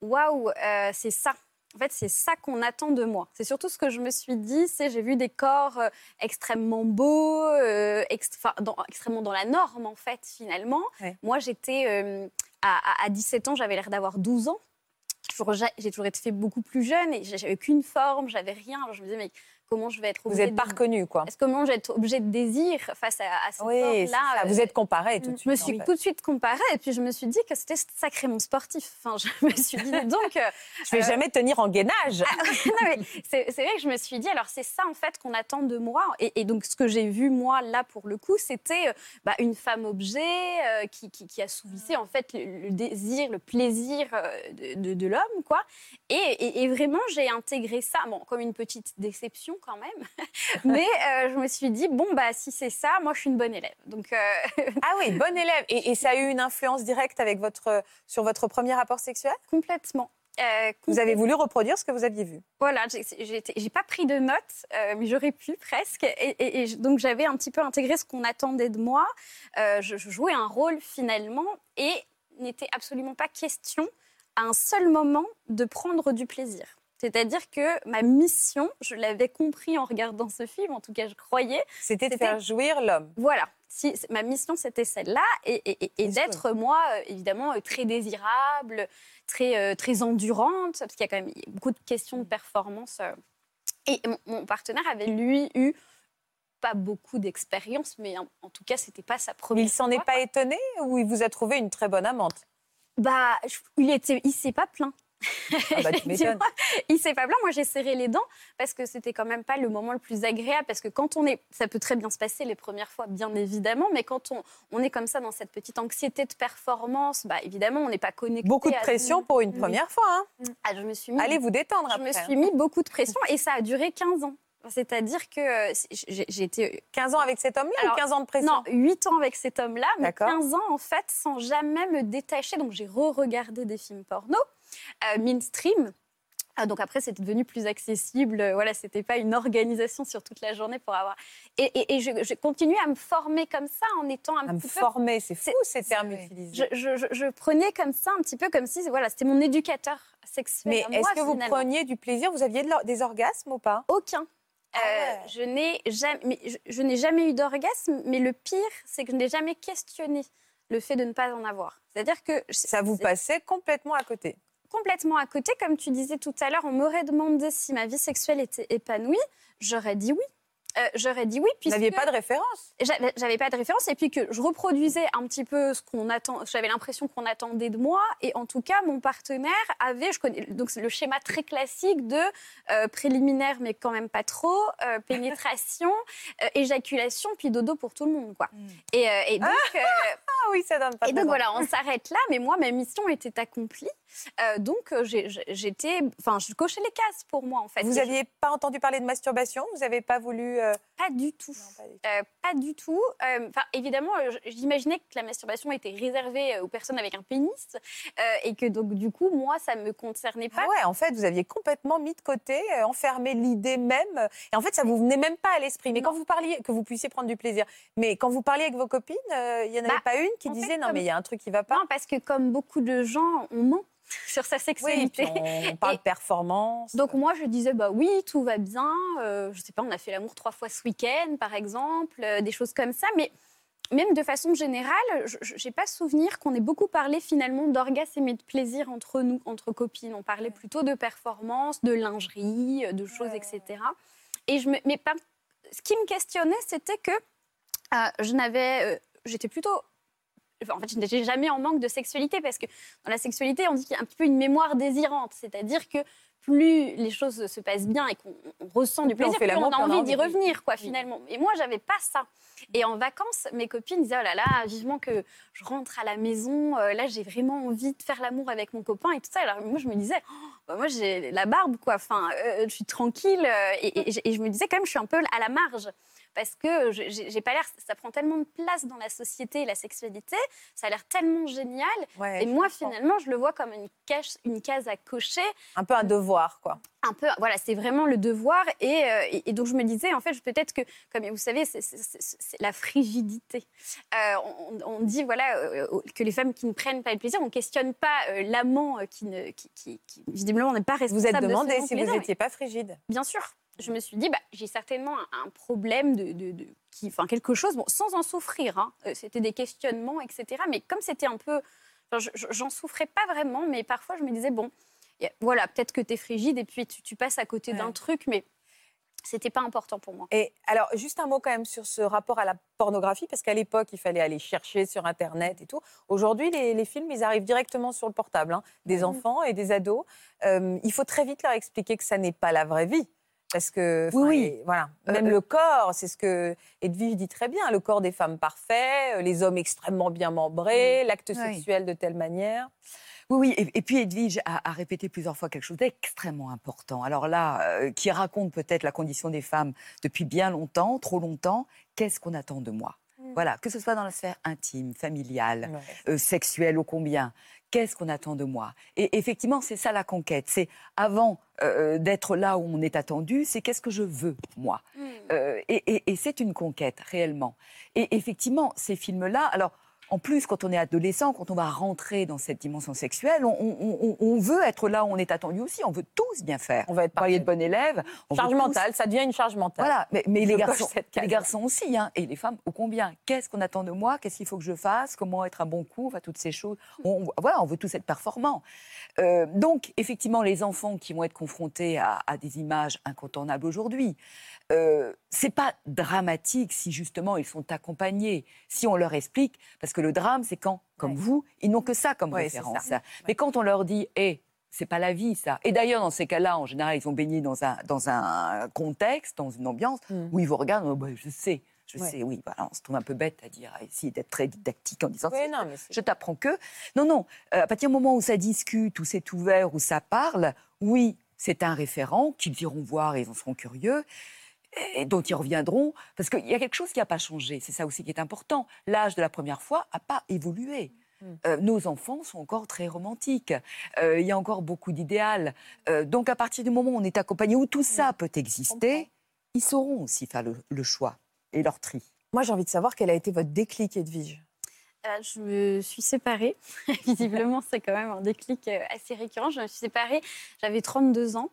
waouh, euh, c'est ça. En fait, c'est ça qu'on attend de moi. C'est surtout ce que je me suis dit. C'est j'ai vu des corps euh, extrêmement beaux, euh, ext- enfin, dans- extrêmement dans la norme en fait finalement. Ouais. Moi, j'étais à, à- à 17 ans, j'avais l'air d'avoir 12 ans. J'ai toujours- J'ai toujours été fait beaucoup plus jeune et j'avais aucune forme, j'avais rien. Alors je me disais mais comment je vais être Vous obligée n'êtes pas de- reconnu, quoi. Est-ce comment je vais être obligée de désir face à, à ce Oui, ça. euh, Vous êtes comparé tout de suite. je me suis en fait. tout de suite comparée et puis je me suis dit que c'était sacrément sportif. Enfin, je me suis dit donc. euh, Je vais euh, jamais tenir en gainage. mais c'est vrai que je me suis dit, alors c'est ça en fait qu'on attend de moi. Et, et donc ce que j'ai vu moi là pour le coup, c'était bah, une femme objet euh, qui, qui, qui assouvissait en fait le, le désir, le plaisir de, de- de l'homme, quoi. Et, et- et vraiment j'ai intégré ça, bon comme une petite déception quand même, mais euh, je me suis dit bon bah si c'est ça, moi je suis une bonne élève. Donc euh, Ah oui, bon élève. Et, et ça a eu une influence directe avec votre, sur votre premier rapport sexuel? Complètement. euh, Vous avez voulu reproduire ce que vous aviez vu? Voilà, j'ai- pas pris de notes, euh, mais j'aurais pu presque. Et, et- et je- donc j'avais un petit peu intégré ce qu'on attendait de moi. Euh, je, je jouais un rôle finalement et n'était absolument pas question à un seul moment de prendre du plaisir. C'est-à-dire que ma mission, je l'avais compris en regardant ce film, en tout cas je croyais. C'était de faire jouir l'homme. Voilà. Si, ma mission, c'était celle-là, et, et- et- et d'être, moi, euh, évidemment, euh, très désirable, très, euh, très endurante, parce qu'il y a quand même beaucoup de questions de performance. Et mon, mon partenaire avait, lui, eu pas beaucoup d'expérience, mais en, en tout cas, c'était pas sa première Il s'en est pas étonné ou il vous a trouvé une très bonne amante? Bah, je- il était, il s'est pas plaint. Ah bah, tu m'étonnes. Il s'est pas plaint. Moi, j'ai serré les dents parce que c'était quand même pas le moment le plus agréable. Parce que quand on est, ça peut très bien se passer les premières fois, bien évidemment, mais quand on, on est comme ça dans cette petite anxiété de performance, bah évidemment, on n'est pas connecté. Beaucoup de à- pression pour une première fois. hein. Ah, je me suis mis, Allez vous détendre je après. me suis mis beaucoup de pression et ça a duré 15 ans. C'est-à-dire que euh, j'ai été 15 ans avec cet homme-là ou Alors, 15 ans de pression non, 8 ans avec cet homme-là, mais D'accord. 15 ans en fait sans jamais me détacher. Donc j'ai re-regardé des films porno, euh, mainstream. Ah, donc après, c'était devenu plus accessible. Euh, Voilà, c'était pas une organisation sur toute la journée pour avoir. Et, et- et je, je continue à me former comme ça en étant un À me peu former, c'est fou ces termes utilisés. je, je- je- je prenais comme ça un petit peu comme si voilà, c'était mon éducateur sexuel. Mais est-ce que vous finalement. preniez du plaisir? Vous aviez de des orgasmes ou pas? Aucun. Ah Euh, ouais. je n'ai jamais, mais je, n'ai jamais eu d'orgasme, mais le pire, c'est que je n'ai jamais questionné le fait de ne pas en avoir. C'est-à-dire que Ça vous passait complètement à côté. Complètement à côté, comme tu disais tout à l'heure, on m'aurait demandé si ma vie sexuelle était épanouie, j'aurais dit oui. Euh, j'aurais dit oui, Vous n'aviez pas de référence. j'avais pas de référence et puis que je reproduisais un petit peu ce qu'on attend. J'avais l'impression qu'on attendait de moi et en tout cas mon partenaire avait, je connais donc c'est le schéma très classique de euh, préliminaire mais quand même pas trop, euh, pénétration, éjaculation puis dodo pour tout le monde quoi. Et, euh, et donc Ah oui, ça donne pas et donc voilà, on s'arrête là, mais moi, ma mission était accomplie. Euh, donc j'étais, enfin, je cochais les cases pour moi en fait. Vous je- n'aviez pas entendu parler de masturbation? Vous n'avez pas voulu. Euh, pas du tout. Non, pas du tout. Euh, pas du tout. Euh, évidemment, euh, j'imaginais que la masturbation était réservée aux personnes avec un pénis et que donc du coup, moi, ça me concernait pas. Ah ouais, en fait, vous aviez complètement mis de côté, enfermé l'idée même. Et en fait, ça vous venait même pas à l'esprit. Mais Non. quand vous parliez, que vous puissiez prendre du plaisir, mais quand vous parliez avec vos copines, il y en avait Bah, pas une qui fait, disait non, comme- mais il y a un truc qui va pas. Non, parce que comme beaucoup de gens, on ment sur sa Oui, sexualité. on parle Et- de performance. Donc moi je disais bah oui tout va bien, euh, je sais pas on a fait l'amour trois fois ce week-end par exemple, euh, des choses comme ça, mais même de façon générale, je j'ai pas souvenir qu'on ait beaucoup parlé finalement d'orgasme et de plaisir entre nous, entre copines. On parlait plutôt de performance, de lingerie, euh, de choses etc. Et je me, mais pas, ce qui me questionnait c'était que euh, je n'avais, euh, j'étais plutôt en fait, je n'étais jamais en manque de sexualité parce que dans la sexualité, on dit qu'il y a un petit peu une mémoire désirante, c'est-à-dire que plus les choses se passent bien et qu'on on ressent du plaisir, on plus on a envie d'y revenir, quoi, finalement. Et moi, j'avais pas ça. Et en vacances, mes copines disaient, oh là là, vivement que je rentre à la maison, euh, là, j'ai vraiment envie de faire l'amour avec mon copain et tout ça. Alors moi, je me disais, oh, bah, moi, j'ai la barbe, quoi. Enfin, euh, je suis tranquille. euh, et, et- et je me disais quand même, je suis un peu à la marge. Parce que je- j'ai pas l'air, ça prend tellement de place dans la société, la sexualité, ça a l'air tellement génial. Ouais, et moi, comprends. finalement, je le vois comme une, cache, une case à cocher Un peu un devoir, quoi. un peu, voilà, c'est vraiment le devoir. Et, euh, et- et donc, je me disais, en fait, peut-être que, comme vous savez, c'est- la frigidité. Euh, on, on dit, voilà, euh, que les femmes qui ne prennent pas le plaisir, on ne questionne pas euh, l'amant euh, qui, qui, qui- qui, visiblement, n'est pas Vous responsable êtes de ce demandé si non-plaisir. vous n'étiez pas frigide. Bien sûr. Je me suis dit, bah, j'ai certainement un, un problème de, de- de- qui, enfin quelque chose, bon, sans en souffrir. hein. Euh, C'était des questionnements, etc. Mais comme c'était un peu, enfin, je- je- j'en souffrais pas vraiment, mais parfois je me disais bon, voilà, peut-être que tu es frigide et puis tu, tu passes à côté d'un truc, mais c'était pas important pour moi. Et alors, juste un mot quand même sur ce rapport à la pornographie, parce qu'à l'époque, il fallait aller chercher sur Internet et tout. Aujourd'hui, les, les films, ils arrivent directement sur le portable, hein, des enfants et des ados. Euh, il faut très vite leur expliquer que ça n'est pas la vraie vie. Parce que, Oui, enfin, oui. et voilà, Euh, même euh. le corps, c'est ce que Edwige dit très bien, le corps des femmes parfait, euh, les hommes extrêmement bien membrés, l'acte sexuel de telle manière. Oui, oui. Et, et puis Edwige a, a répété plusieurs fois quelque chose d'extrêmement important. Alors là, euh, qui raconte peut-être la condition des femmes depuis bien longtemps, trop longtemps. Qu'est-ce qu'on attend de moi? Voilà, que ce soit dans la sphère intime, familiale, euh, sexuelle, ô combien. Qu'est-ce qu'on attend de moi? Et effectivement, c'est ça la conquête. C'est avant euh, d'être là où on est attendu, c'est qu'est-ce que je veux, moi? Euh, et et- et c'est une conquête, réellement. Et effectivement, ces films-là, alors. En plus, quand on est adolescent, quand on va rentrer dans cette dimension sexuelle, on, on- on- on veut être là où on est attendu aussi. On veut tous bien faire. On va être parler de bon élève. Charge tous- mentale, ça devient une charge mentale. Voilà, mais, les, garçons, les aussi, hein, et les femmes, ô combien? Qu'est-ce qu'on attend de moi? Qu'est-ce qu'il faut que je fasse? Comment être un bon coup Enfin, toutes ces choses. On, voilà, on veut tous être performants. Euh, donc, effectivement, les enfants qui vont être confrontés à, à des images incontournables aujourd'hui, euh, c'est pas dramatique si justement ils sont accompagnés, si on leur explique, parce que le drame, c'est quand, comme vous, ils n'ont que ça comme Ouais, référence. ça. Mais quand on leur dit, hé, c'est pas la vie, ça. Et d'ailleurs, dans ces cas-là, en général, ils ont baigné dans un, dans un contexte, dans une ambiance où ils vous regardent, oh, bah, je sais, je Mm. Ouais. sais, oui, voilà, on se trouve un peu bête à dire, à essayer d'être très didactique en disant, Oui, Si, non, mais c'est- je t'apprends que. Non, non, euh, à partir du moment où ça discute, où c'est ouvert, où ça parle, oui, c'est un référent qu'ils iront voir et ils en seront curieux et dont ils reviendront, parce qu'il y a quelque chose qui n'a pas changé. C'est ça aussi qui est important. L'âge de la première fois n'a pas évolué. Euh, nos enfants sont encore très romantiques. Euh, il y a encore beaucoup d'idéal. Euh, donc, à partir du moment où on est accompagné, où tout ça peut exister, ils sauront aussi faire le, le choix et leur tri. Moi, j'ai envie de savoir quel a été votre déclic, Edwige? Euh, je me suis séparée. Visiblement, c'est quand même un déclic euh, assez récurrent. Je me suis séparée, j'avais 32 ans.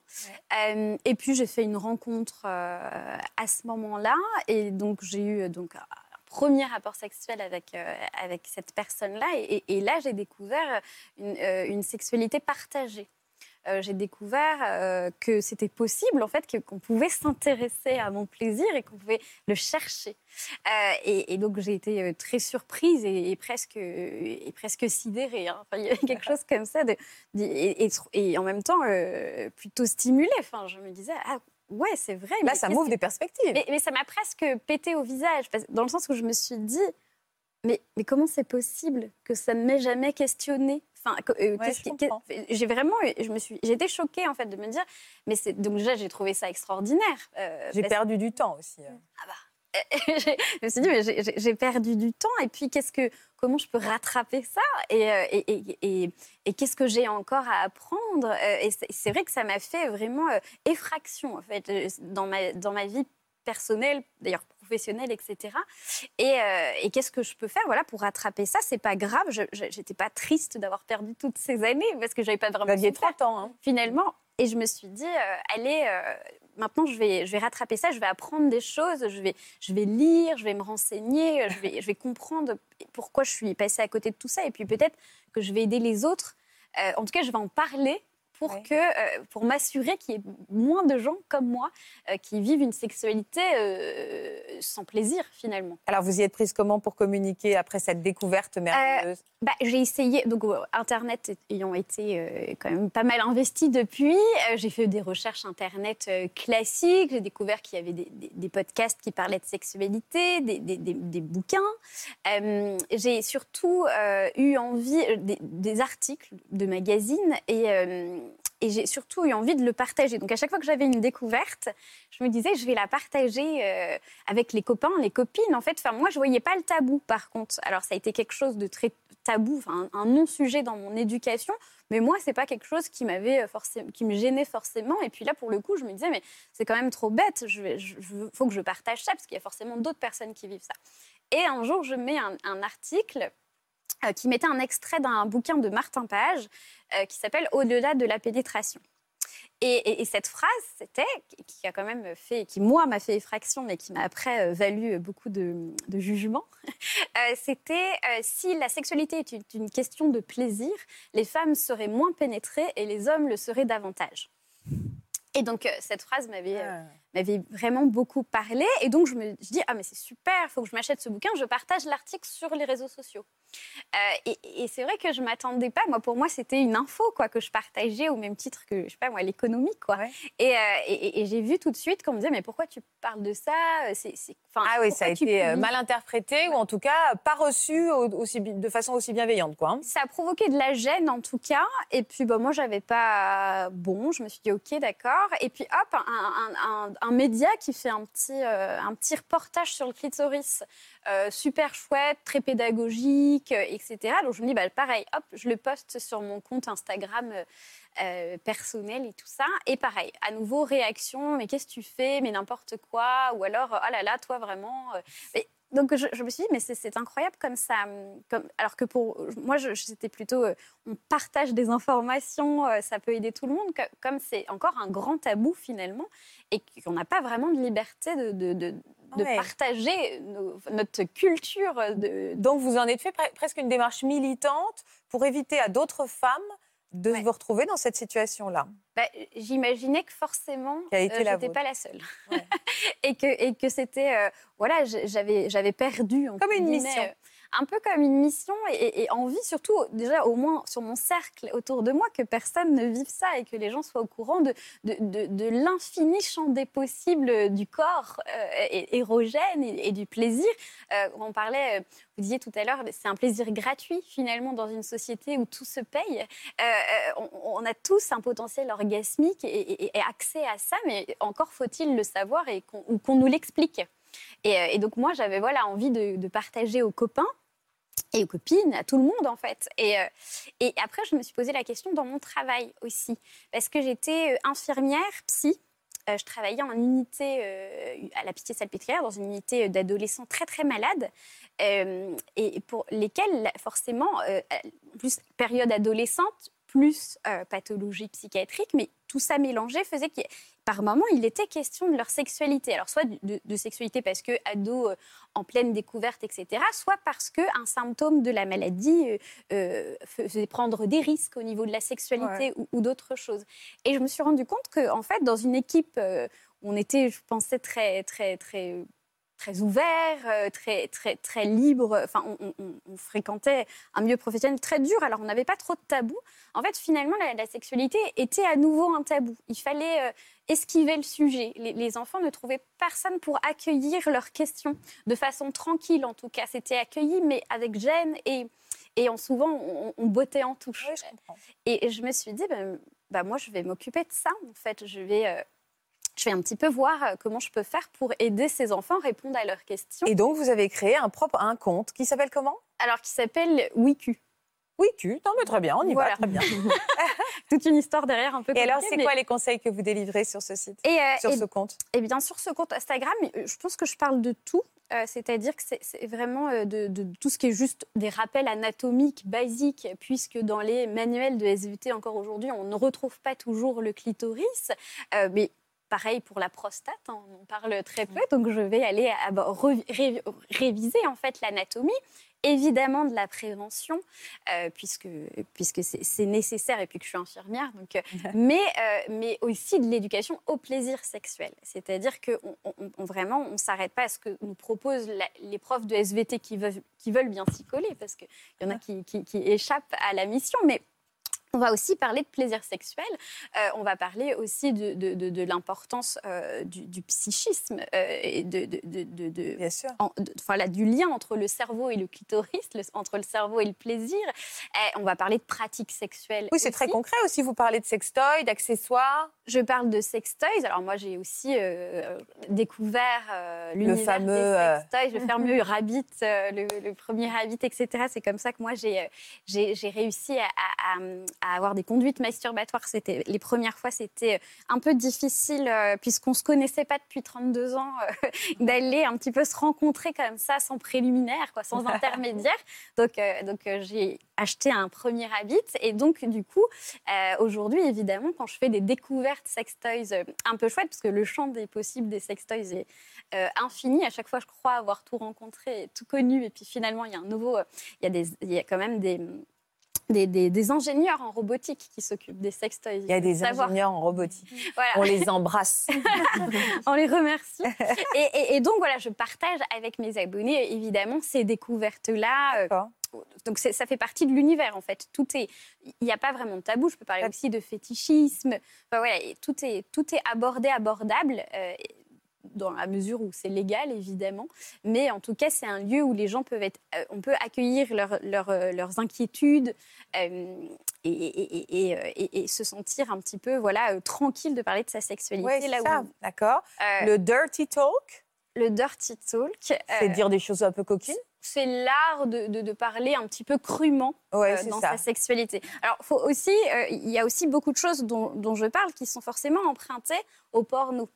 Euh, et puis, j'ai fait une rencontre euh, à ce moment-là. Et donc, j'ai eu donc, un premier rapport sexuel avec, euh, avec cette personne-là. Et, là, j'ai découvert une, une sexualité partagée. Euh, j'ai découvert euh, que c'était possible, en fait, qu'on pouvait s'intéresser à mon plaisir et qu'on pouvait le chercher. Euh, et, et donc, j'ai été très surprise et, et presque, et presque sidérée. hein. Enfin, il y avait quelque chose comme ça. De, de- et, en même temps, plutôt stimulée. Enfin, je me disais, ah ouais, c'est vrai. Là, mais ça m'ouvre que- des perspectives. mais, mais ça m'a presque pété au visage, dans le sens où je me suis dit, mais, mais comment c'est possible que ça ne m'ait jamais questionné Enfin, euh, Ouais, qu'est- j'ai vraiment, eu- je me suis, été choquée en fait de me dire, mais c'est donc déjà j'ai trouvé ça extraordinaire. euh, J'ai parce- perdu du temps aussi. hein. j'ai- je me suis dit, mais j'ai- perdu du temps. Et puis, qu'est-ce que, comment je peux rattraper ça? Et, euh, et, et- et- et qu'est-ce que j'ai encore à apprendre? Euh, Et c'est vrai que ça m'a fait vraiment euh, effraction, en fait, euh, dans ma, dans ma vie personnelle, d'ailleurs professionnelle, etc. Et, euh, et qu'est-ce que je peux faire voilà, pour rattraper ça? C'est pas grave. Je n'étais pas triste d'avoir perdu toutes ces années parce que j'avais pas vraiment. Vous aviez souffert, 30 ans. hein. Finalement. Et je me suis dit, euh, allez, euh, maintenant je vais, je vais rattraper ça, je vais apprendre des choses, je vais, je vais lire, je vais me renseigner, je vais, je vais comprendre pourquoi je suis passée à côté de tout ça. Et puis peut-être que je vais aider les autres. En tout cas, je vais en parler pour que, euh, pour m'assurer qu'il y ait moins de gens comme moi euh, qui vivent une sexualité euh, sans plaisir finalement. Alors vous y êtes prise comment pour communiquer après cette découverte merveilleuse? Bah, j'ai essayé, donc Internet ayant été quand même pas mal investi depuis, j'ai fait des recherches Internet classiques, j'ai découvert qu'il y avait des, des- des podcasts qui parlaient de sexualité, des, des- bouquins. Euh, j'ai surtout euh, eu envie, des, des articles de magazines et, euh, et j'ai surtout eu envie de le partager. Donc à chaque fois que j'avais une découverte, je me disais je vais la partager euh, avec les copains, les copines. En fait, moi je voyais pas le tabou par contre. Alors ça a été quelque chose de très tabou, enfin un, non-sujet dans mon éducation. Mais moi, c'est pas quelque chose qui m'avait forcément, qui me gênait forcément. Et puis là, pour le coup, je me disais, mais c'est quand même trop bête. Je vais, je, faut que je partage ça parce qu'il y a forcément d'autres personnes qui vivent ça. Et un jour, je mets un, article euh, qui mettait un extrait d'un bouquin de Martin Page euh, qui s'appelle Au-delà de la pénétration. Et, et- et cette phrase, c'était, qui- a quand même fait, qui moi m'a fait effraction, mais qui m'a après euh, valu beaucoup de, de jugements, euh, c'était euh, si la sexualité est une, question de plaisir, les femmes seraient moins pénétrées et les hommes le seraient davantage. Et donc, euh, cette phrase m'avait euh, m'avait vraiment beaucoup parlé. Et donc, je me je dis, ah, mais c'est super, il faut que je m'achète ce bouquin. Je partage l'article sur les réseaux sociaux. Euh, et et c'est vrai que je m'attendais pas. Moi, pour moi, c'était une info quoi, que je partageais au même titre que, je sais pas moi, l'économie. quoi. Et, euh, et- et- j'ai vu tout de suite qu'on me disait, mais pourquoi tu parles de ça? C'est, Ah oui, ça a été euh, mal interprété ou en tout cas pas reçu au- aussi, de façon aussi bienveillante. Quoi, hein. Ça a provoqué de la gêne en tout cas. Et puis bah, moi, j'avais pas bon. Je me suis dit ok, d'accord. Et puis hop, un, un- un- un média qui fait un petit, euh, un petit reportage sur le clitoris, euh, super chouette, très pédagogique, euh, etc. Donc je me dis bah, pareil, hop, je le poste sur mon compte Instagram. personnel et tout ça. Et pareil, à nouveau, réaction, mais qu'est-ce que tu fais? Mais n'importe quoi? Ou alors, oh là là, toi vraiment. Donc je, je me suis dit, mais c'est- incroyable comme ça. hum, Comme, alors que pour moi, c'était plutôt, euh, on partage des informations, euh, ça peut aider tout le monde. co- Comme c'est encore un grand tabou finalement, et qu'on n'a pas vraiment de liberté de, de, de- de Ouais. partager nos- notre culture. De... Donc vous en êtes fait pre- presque une démarche militante pour éviter à d'autres femmes de vous retrouver dans cette situation-là. Bah, J'imaginais que forcément, la j'étais vôtre. pas la seule. et que, et que c'était, euh, voilà, j'avais, perdu. Comme une mission. Un peu comme une mission et, envie, surtout, déjà, au moins sur mon cercle autour de moi, que personne ne vive ça et que les gens soient au courant de, l'infini champ des possibles du corps euh, érogène et, du plaisir. Euh, on parlait, euh, vous disiez tout à l'heure, c'est un plaisir gratuit finalement dans une société où tout se paye. Euh, on, a tous un potentiel orgasmique et, accès à ça, mais encore faut-il le savoir et qu'on ou qu'on nous l'explique. Et, et donc moi, j'avais voilà envie de, de partager aux copains et aux copines, à tout le monde en fait. Et, euh, et après, je me suis posé la question dans mon travail aussi, parce que j'étais euh, infirmière, psy. Euh, je travaillais en unité à la Pitié-Salpêtrière, dans une unité d'adolescents très très malades, et pour lesquels forcément, en plus période adolescente, plus pathologie psychiatrique, mais tout ça mélangé faisait que par moment, il était question de leur sexualité. Alors, soit de, de sexualité parce que ado euh, en pleine découverte, etc., soit parce qu'un symptôme de la maladie euh, euh, faisait prendre des risques au niveau de la sexualité Ouais. ou, ou d'autres choses. Et je me suis rendu compte que, en fait, dans une équipe euh, où on était, je pensais, très, très, très très ouvert, euh, très, très, très libre. Enfin, on, on- on- on fréquentait un milieu professionnel très dur, alors on n'avait pas trop de tabous. En fait, finalement, la, la sexualité était à nouveau un tabou. Il fallait euh, esquiver le sujet. Les, les enfants ne trouvaient personne pour accueillir leurs questions, de façon tranquille en tout cas. C'était accueilli, mais avec gêne et, et en souvent, on, on bottait en touche. Et je me suis dit, ben, bah, moi, je vais m'occuper de ça, en fait. Je vais... euh, je vais un petit peu voir euh, comment je peux faire pour aider ces enfants à répondre à leurs questions. Et donc vous avez créé un propre un compte qui s'appelle comment? Alors, qui s'appelle WICU. WICU, non mais très bien, on y Voilà. va, très bien. Toute une histoire derrière un peu Et alors, c'est mais- quoi les conseils que vous délivrez sur ce site Et, euh, Sur et- ce compte? Eh bien, sur ce compte Instagram, je pense que je parle de tout. Euh, C'est-à-dire que c'est- vraiment de, de tout ce qui est juste des rappels anatomiques basiques, puisque dans les manuels de SVT encore aujourd'hui, on ne retrouve pas toujours le clitoris. Euh, mais pareil pour la prostate, hein, on en parle très peu, donc je vais aller à- à- re- ré- réviser en fait l'anatomie. Évidemment de la prévention, euh, puisque, puisque c'est nécessaire et puis que je suis infirmière, donc, euh, mais, euh, mais aussi de l'éducation au plaisir sexuel. C'est-à-dire que on, on- on- vraiment, on ne s'arrête pas à ce que nous proposent la- les profs de SVT qui veulent, qui veulent bien s'y coller, parce qu'il y en a qui, qui- qui échappent à la mission, mais on va aussi parler de plaisir sexuel. Euh, on va parler aussi de, de- de- de l'importance euh, du, du psychisme euh, et de, de- de- de- de- Bien sûr. en- du lien entre le cerveau et le clitoris, le- entre le cerveau et le plaisir. Eh, on va parler de pratiques sexuelles. Oui, c'est très concret aussi. Vous parlez de sextoy, d'accessoires. Je parle de sextoys. Alors moi, j'ai aussi euh, découvert l'univers fameux, des euh, sextoys, le fameux Rabbit, le, le premier Rabbit, etc. C'est comme ça que moi, j'ai réussi à, à- à- à avoir des conduites masturbatoires. C'était les premières fois, c'était un peu difficile euh, puisqu'on se connaissait pas depuis 32 ans euh, d'aller un petit peu se rencontrer comme ça, sans préliminaire, quoi, sans intermédiaire. Donc, euh, donc euh, j'ai acheté un premier Rabbit et donc du coup, euh, aujourd'hui, évidemment, quand je fais des découvertes sextoys euh, un peu chouettes, parce que le champ des possibles des sextoys est euh, infini. À chaque fois, je crois avoir tout rencontré, tout connu, et puis finalement, il y a un nouveau, euh, il y a des, il y a quand même des des, des- des ingénieurs en robotique qui s'occupent des sextoys. Il y a des ingénieurs en robotique. Voilà. On les embrasse. On les remercie. Et, et- et donc voilà, je partage avec mes abonnés évidemment ces découvertes-là. euh, Donc ça fait partie de l'univers en fait. Tout est, il n'y a pas vraiment de tabou. Je peux parler aussi de fétichisme. Enfin, voilà, et tout est tout est abordé, abordable. euh, dans la mesure où c'est légal, évidemment. Mais en tout cas, c'est un lieu où les gens peuvent être... euh, on peut accueillir leur- leur, euh, leurs inquiétudes euh, et, et- et- se sentir un petit peu voilà, euh, tranquille de parler de sa sexualité. C'est là ça, où- d'accord. Le dirty talk, le dirty talk. c'est dire des choses un peu coquines. c'est l'art de, de- de parler un petit peu crûment Ouais, euh, dans ça. sa sexualité. Alors, faut aussi, euh, il y a aussi beaucoup de choses dont, dont je parle qui sont forcément empruntées au porno.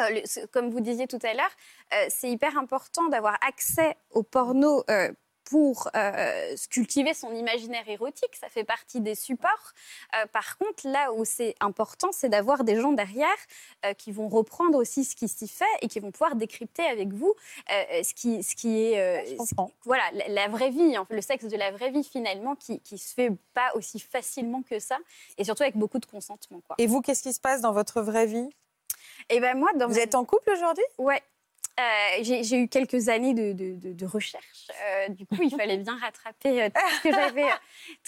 Euh, comme vous disiez tout à l'heure, euh, c'est hyper important d'avoir accès au porno euh, pour euh, cultiver son imaginaire érotique. Ça fait partie des supports. Euh, par contre, là où c'est important, c'est d'avoir des gens derrière euh, qui vont reprendre aussi ce qui s'y fait et qui vont pouvoir décrypter avec vous ce, qui, ce qui est ce voilà, la, la vraie vie, le sexe de la vraie vie finalement, qui, qui se fait pas aussi facilement que ça, et surtout avec beaucoup de consentement. Quoi. Et vous, qu'est-ce qui se passe dans votre vraie vie? Et ben moi, dans Vous mon- êtes en couple aujourd'hui? Ouais. Euh, j'ai eu quelques années de, de- de- de recherche. Euh, du coup, il fallait bien rattraper euh, tout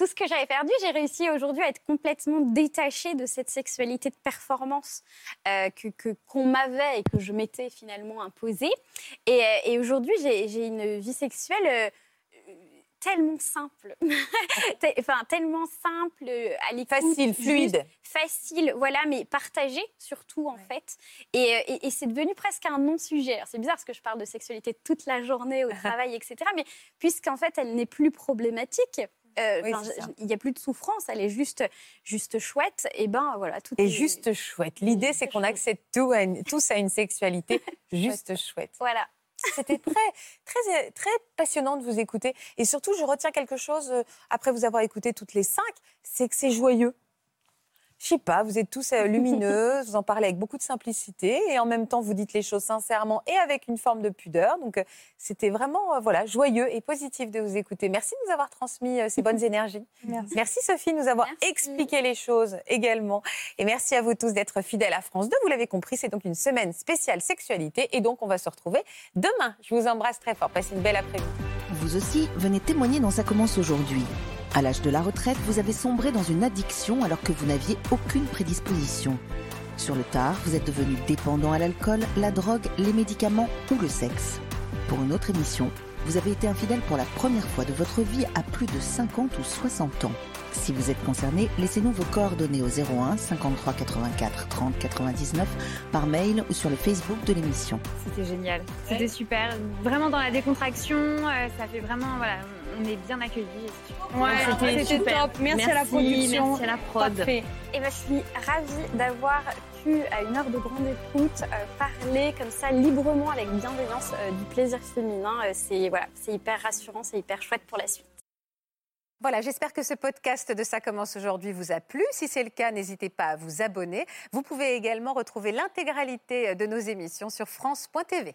ce que j'avais, perdu. J'ai réussi aujourd'hui à être complètement détachée de cette sexualité de performance euh, que qu'on m'avait et que je m'étais finalement imposée. Et, et aujourd'hui, j'ai une vie sexuelle. Tellement simple, enfin tellement simple, euh, à Facile, fluide. facile, voilà, mais partagé surtout en fait. Et, euh, et- et c'est devenu presque un non-sujet. C'est bizarre parce que je parle de sexualité toute la journée au travail, etc. Mais puisqu'en fait elle n'est plus problématique. euh, Oui, il n'y a plus de souffrance, elle est juste, juste chouette. Et ben voilà, tout Et est juste chouette. L'idée, c'est qu'on accède tout à une- tous à une sexualité juste chouette. Voilà. C'était très, très, très passionnant de vous écouter. Et surtout, je retiens quelque chose, euh, après vous avoir écouté toutes les cinq, c'est que c'est joyeux. Je sais pas, vous êtes tous euh, lumineuses, vous en parlez avec beaucoup de simplicité et en même temps vous dites les choses sincèrement et avec une forme de pudeur. Donc euh, c'était vraiment euh, voilà joyeux et positif de vous écouter. Merci de nous avoir transmis ces bonnes énergies. Merci. Sophie de nous avoir expliqué les choses également. Et merci à vous tous d'être fidèles à France 2. Vous l'avez compris, c'est donc une semaine spéciale sexualité et donc on va se retrouver demain. Je vous embrasse très fort. Passez une belle après-midi. Vous aussi, venez témoigner dans Ça commence aujourd'hui. À l'âge de la retraite, vous avez sombré dans une addiction alors que vous n'aviez aucune prédisposition. Sur le tard, vous êtes devenu dépendant à l'alcool, la drogue, les médicaments ou le sexe. Pour une autre émission, vous avez été infidèle pour la première fois de votre vie à plus de 50 ou 60 ans. Si vous êtes concerné, laissez-nous vos coordonnées au 01 53 84 30 99 par mail ou sur le Facebook de l'émission. C'était génial. C'était super. Vraiment dans la décontraction, euh, ça fait vraiment, voilà, on est bien accueillis. Ouais, c'était super. top. Merci à la production. Merci à la prod. Parfait. Et ben, je suis ravie d'avoir à une heure de grande écoute, euh, parler comme ça librement, avec bienveillance, euh, du plaisir féminin. Euh, c'est voilà, c'est hyper rassurant, c'est hyper chouette pour la suite. Voilà, j'espère que ce podcast de Ça commence aujourd'hui vous a plu. Si c'est le cas, n'hésitez pas à vous abonner. Vous pouvez également retrouver l'intégralité de nos émissions sur France.tv.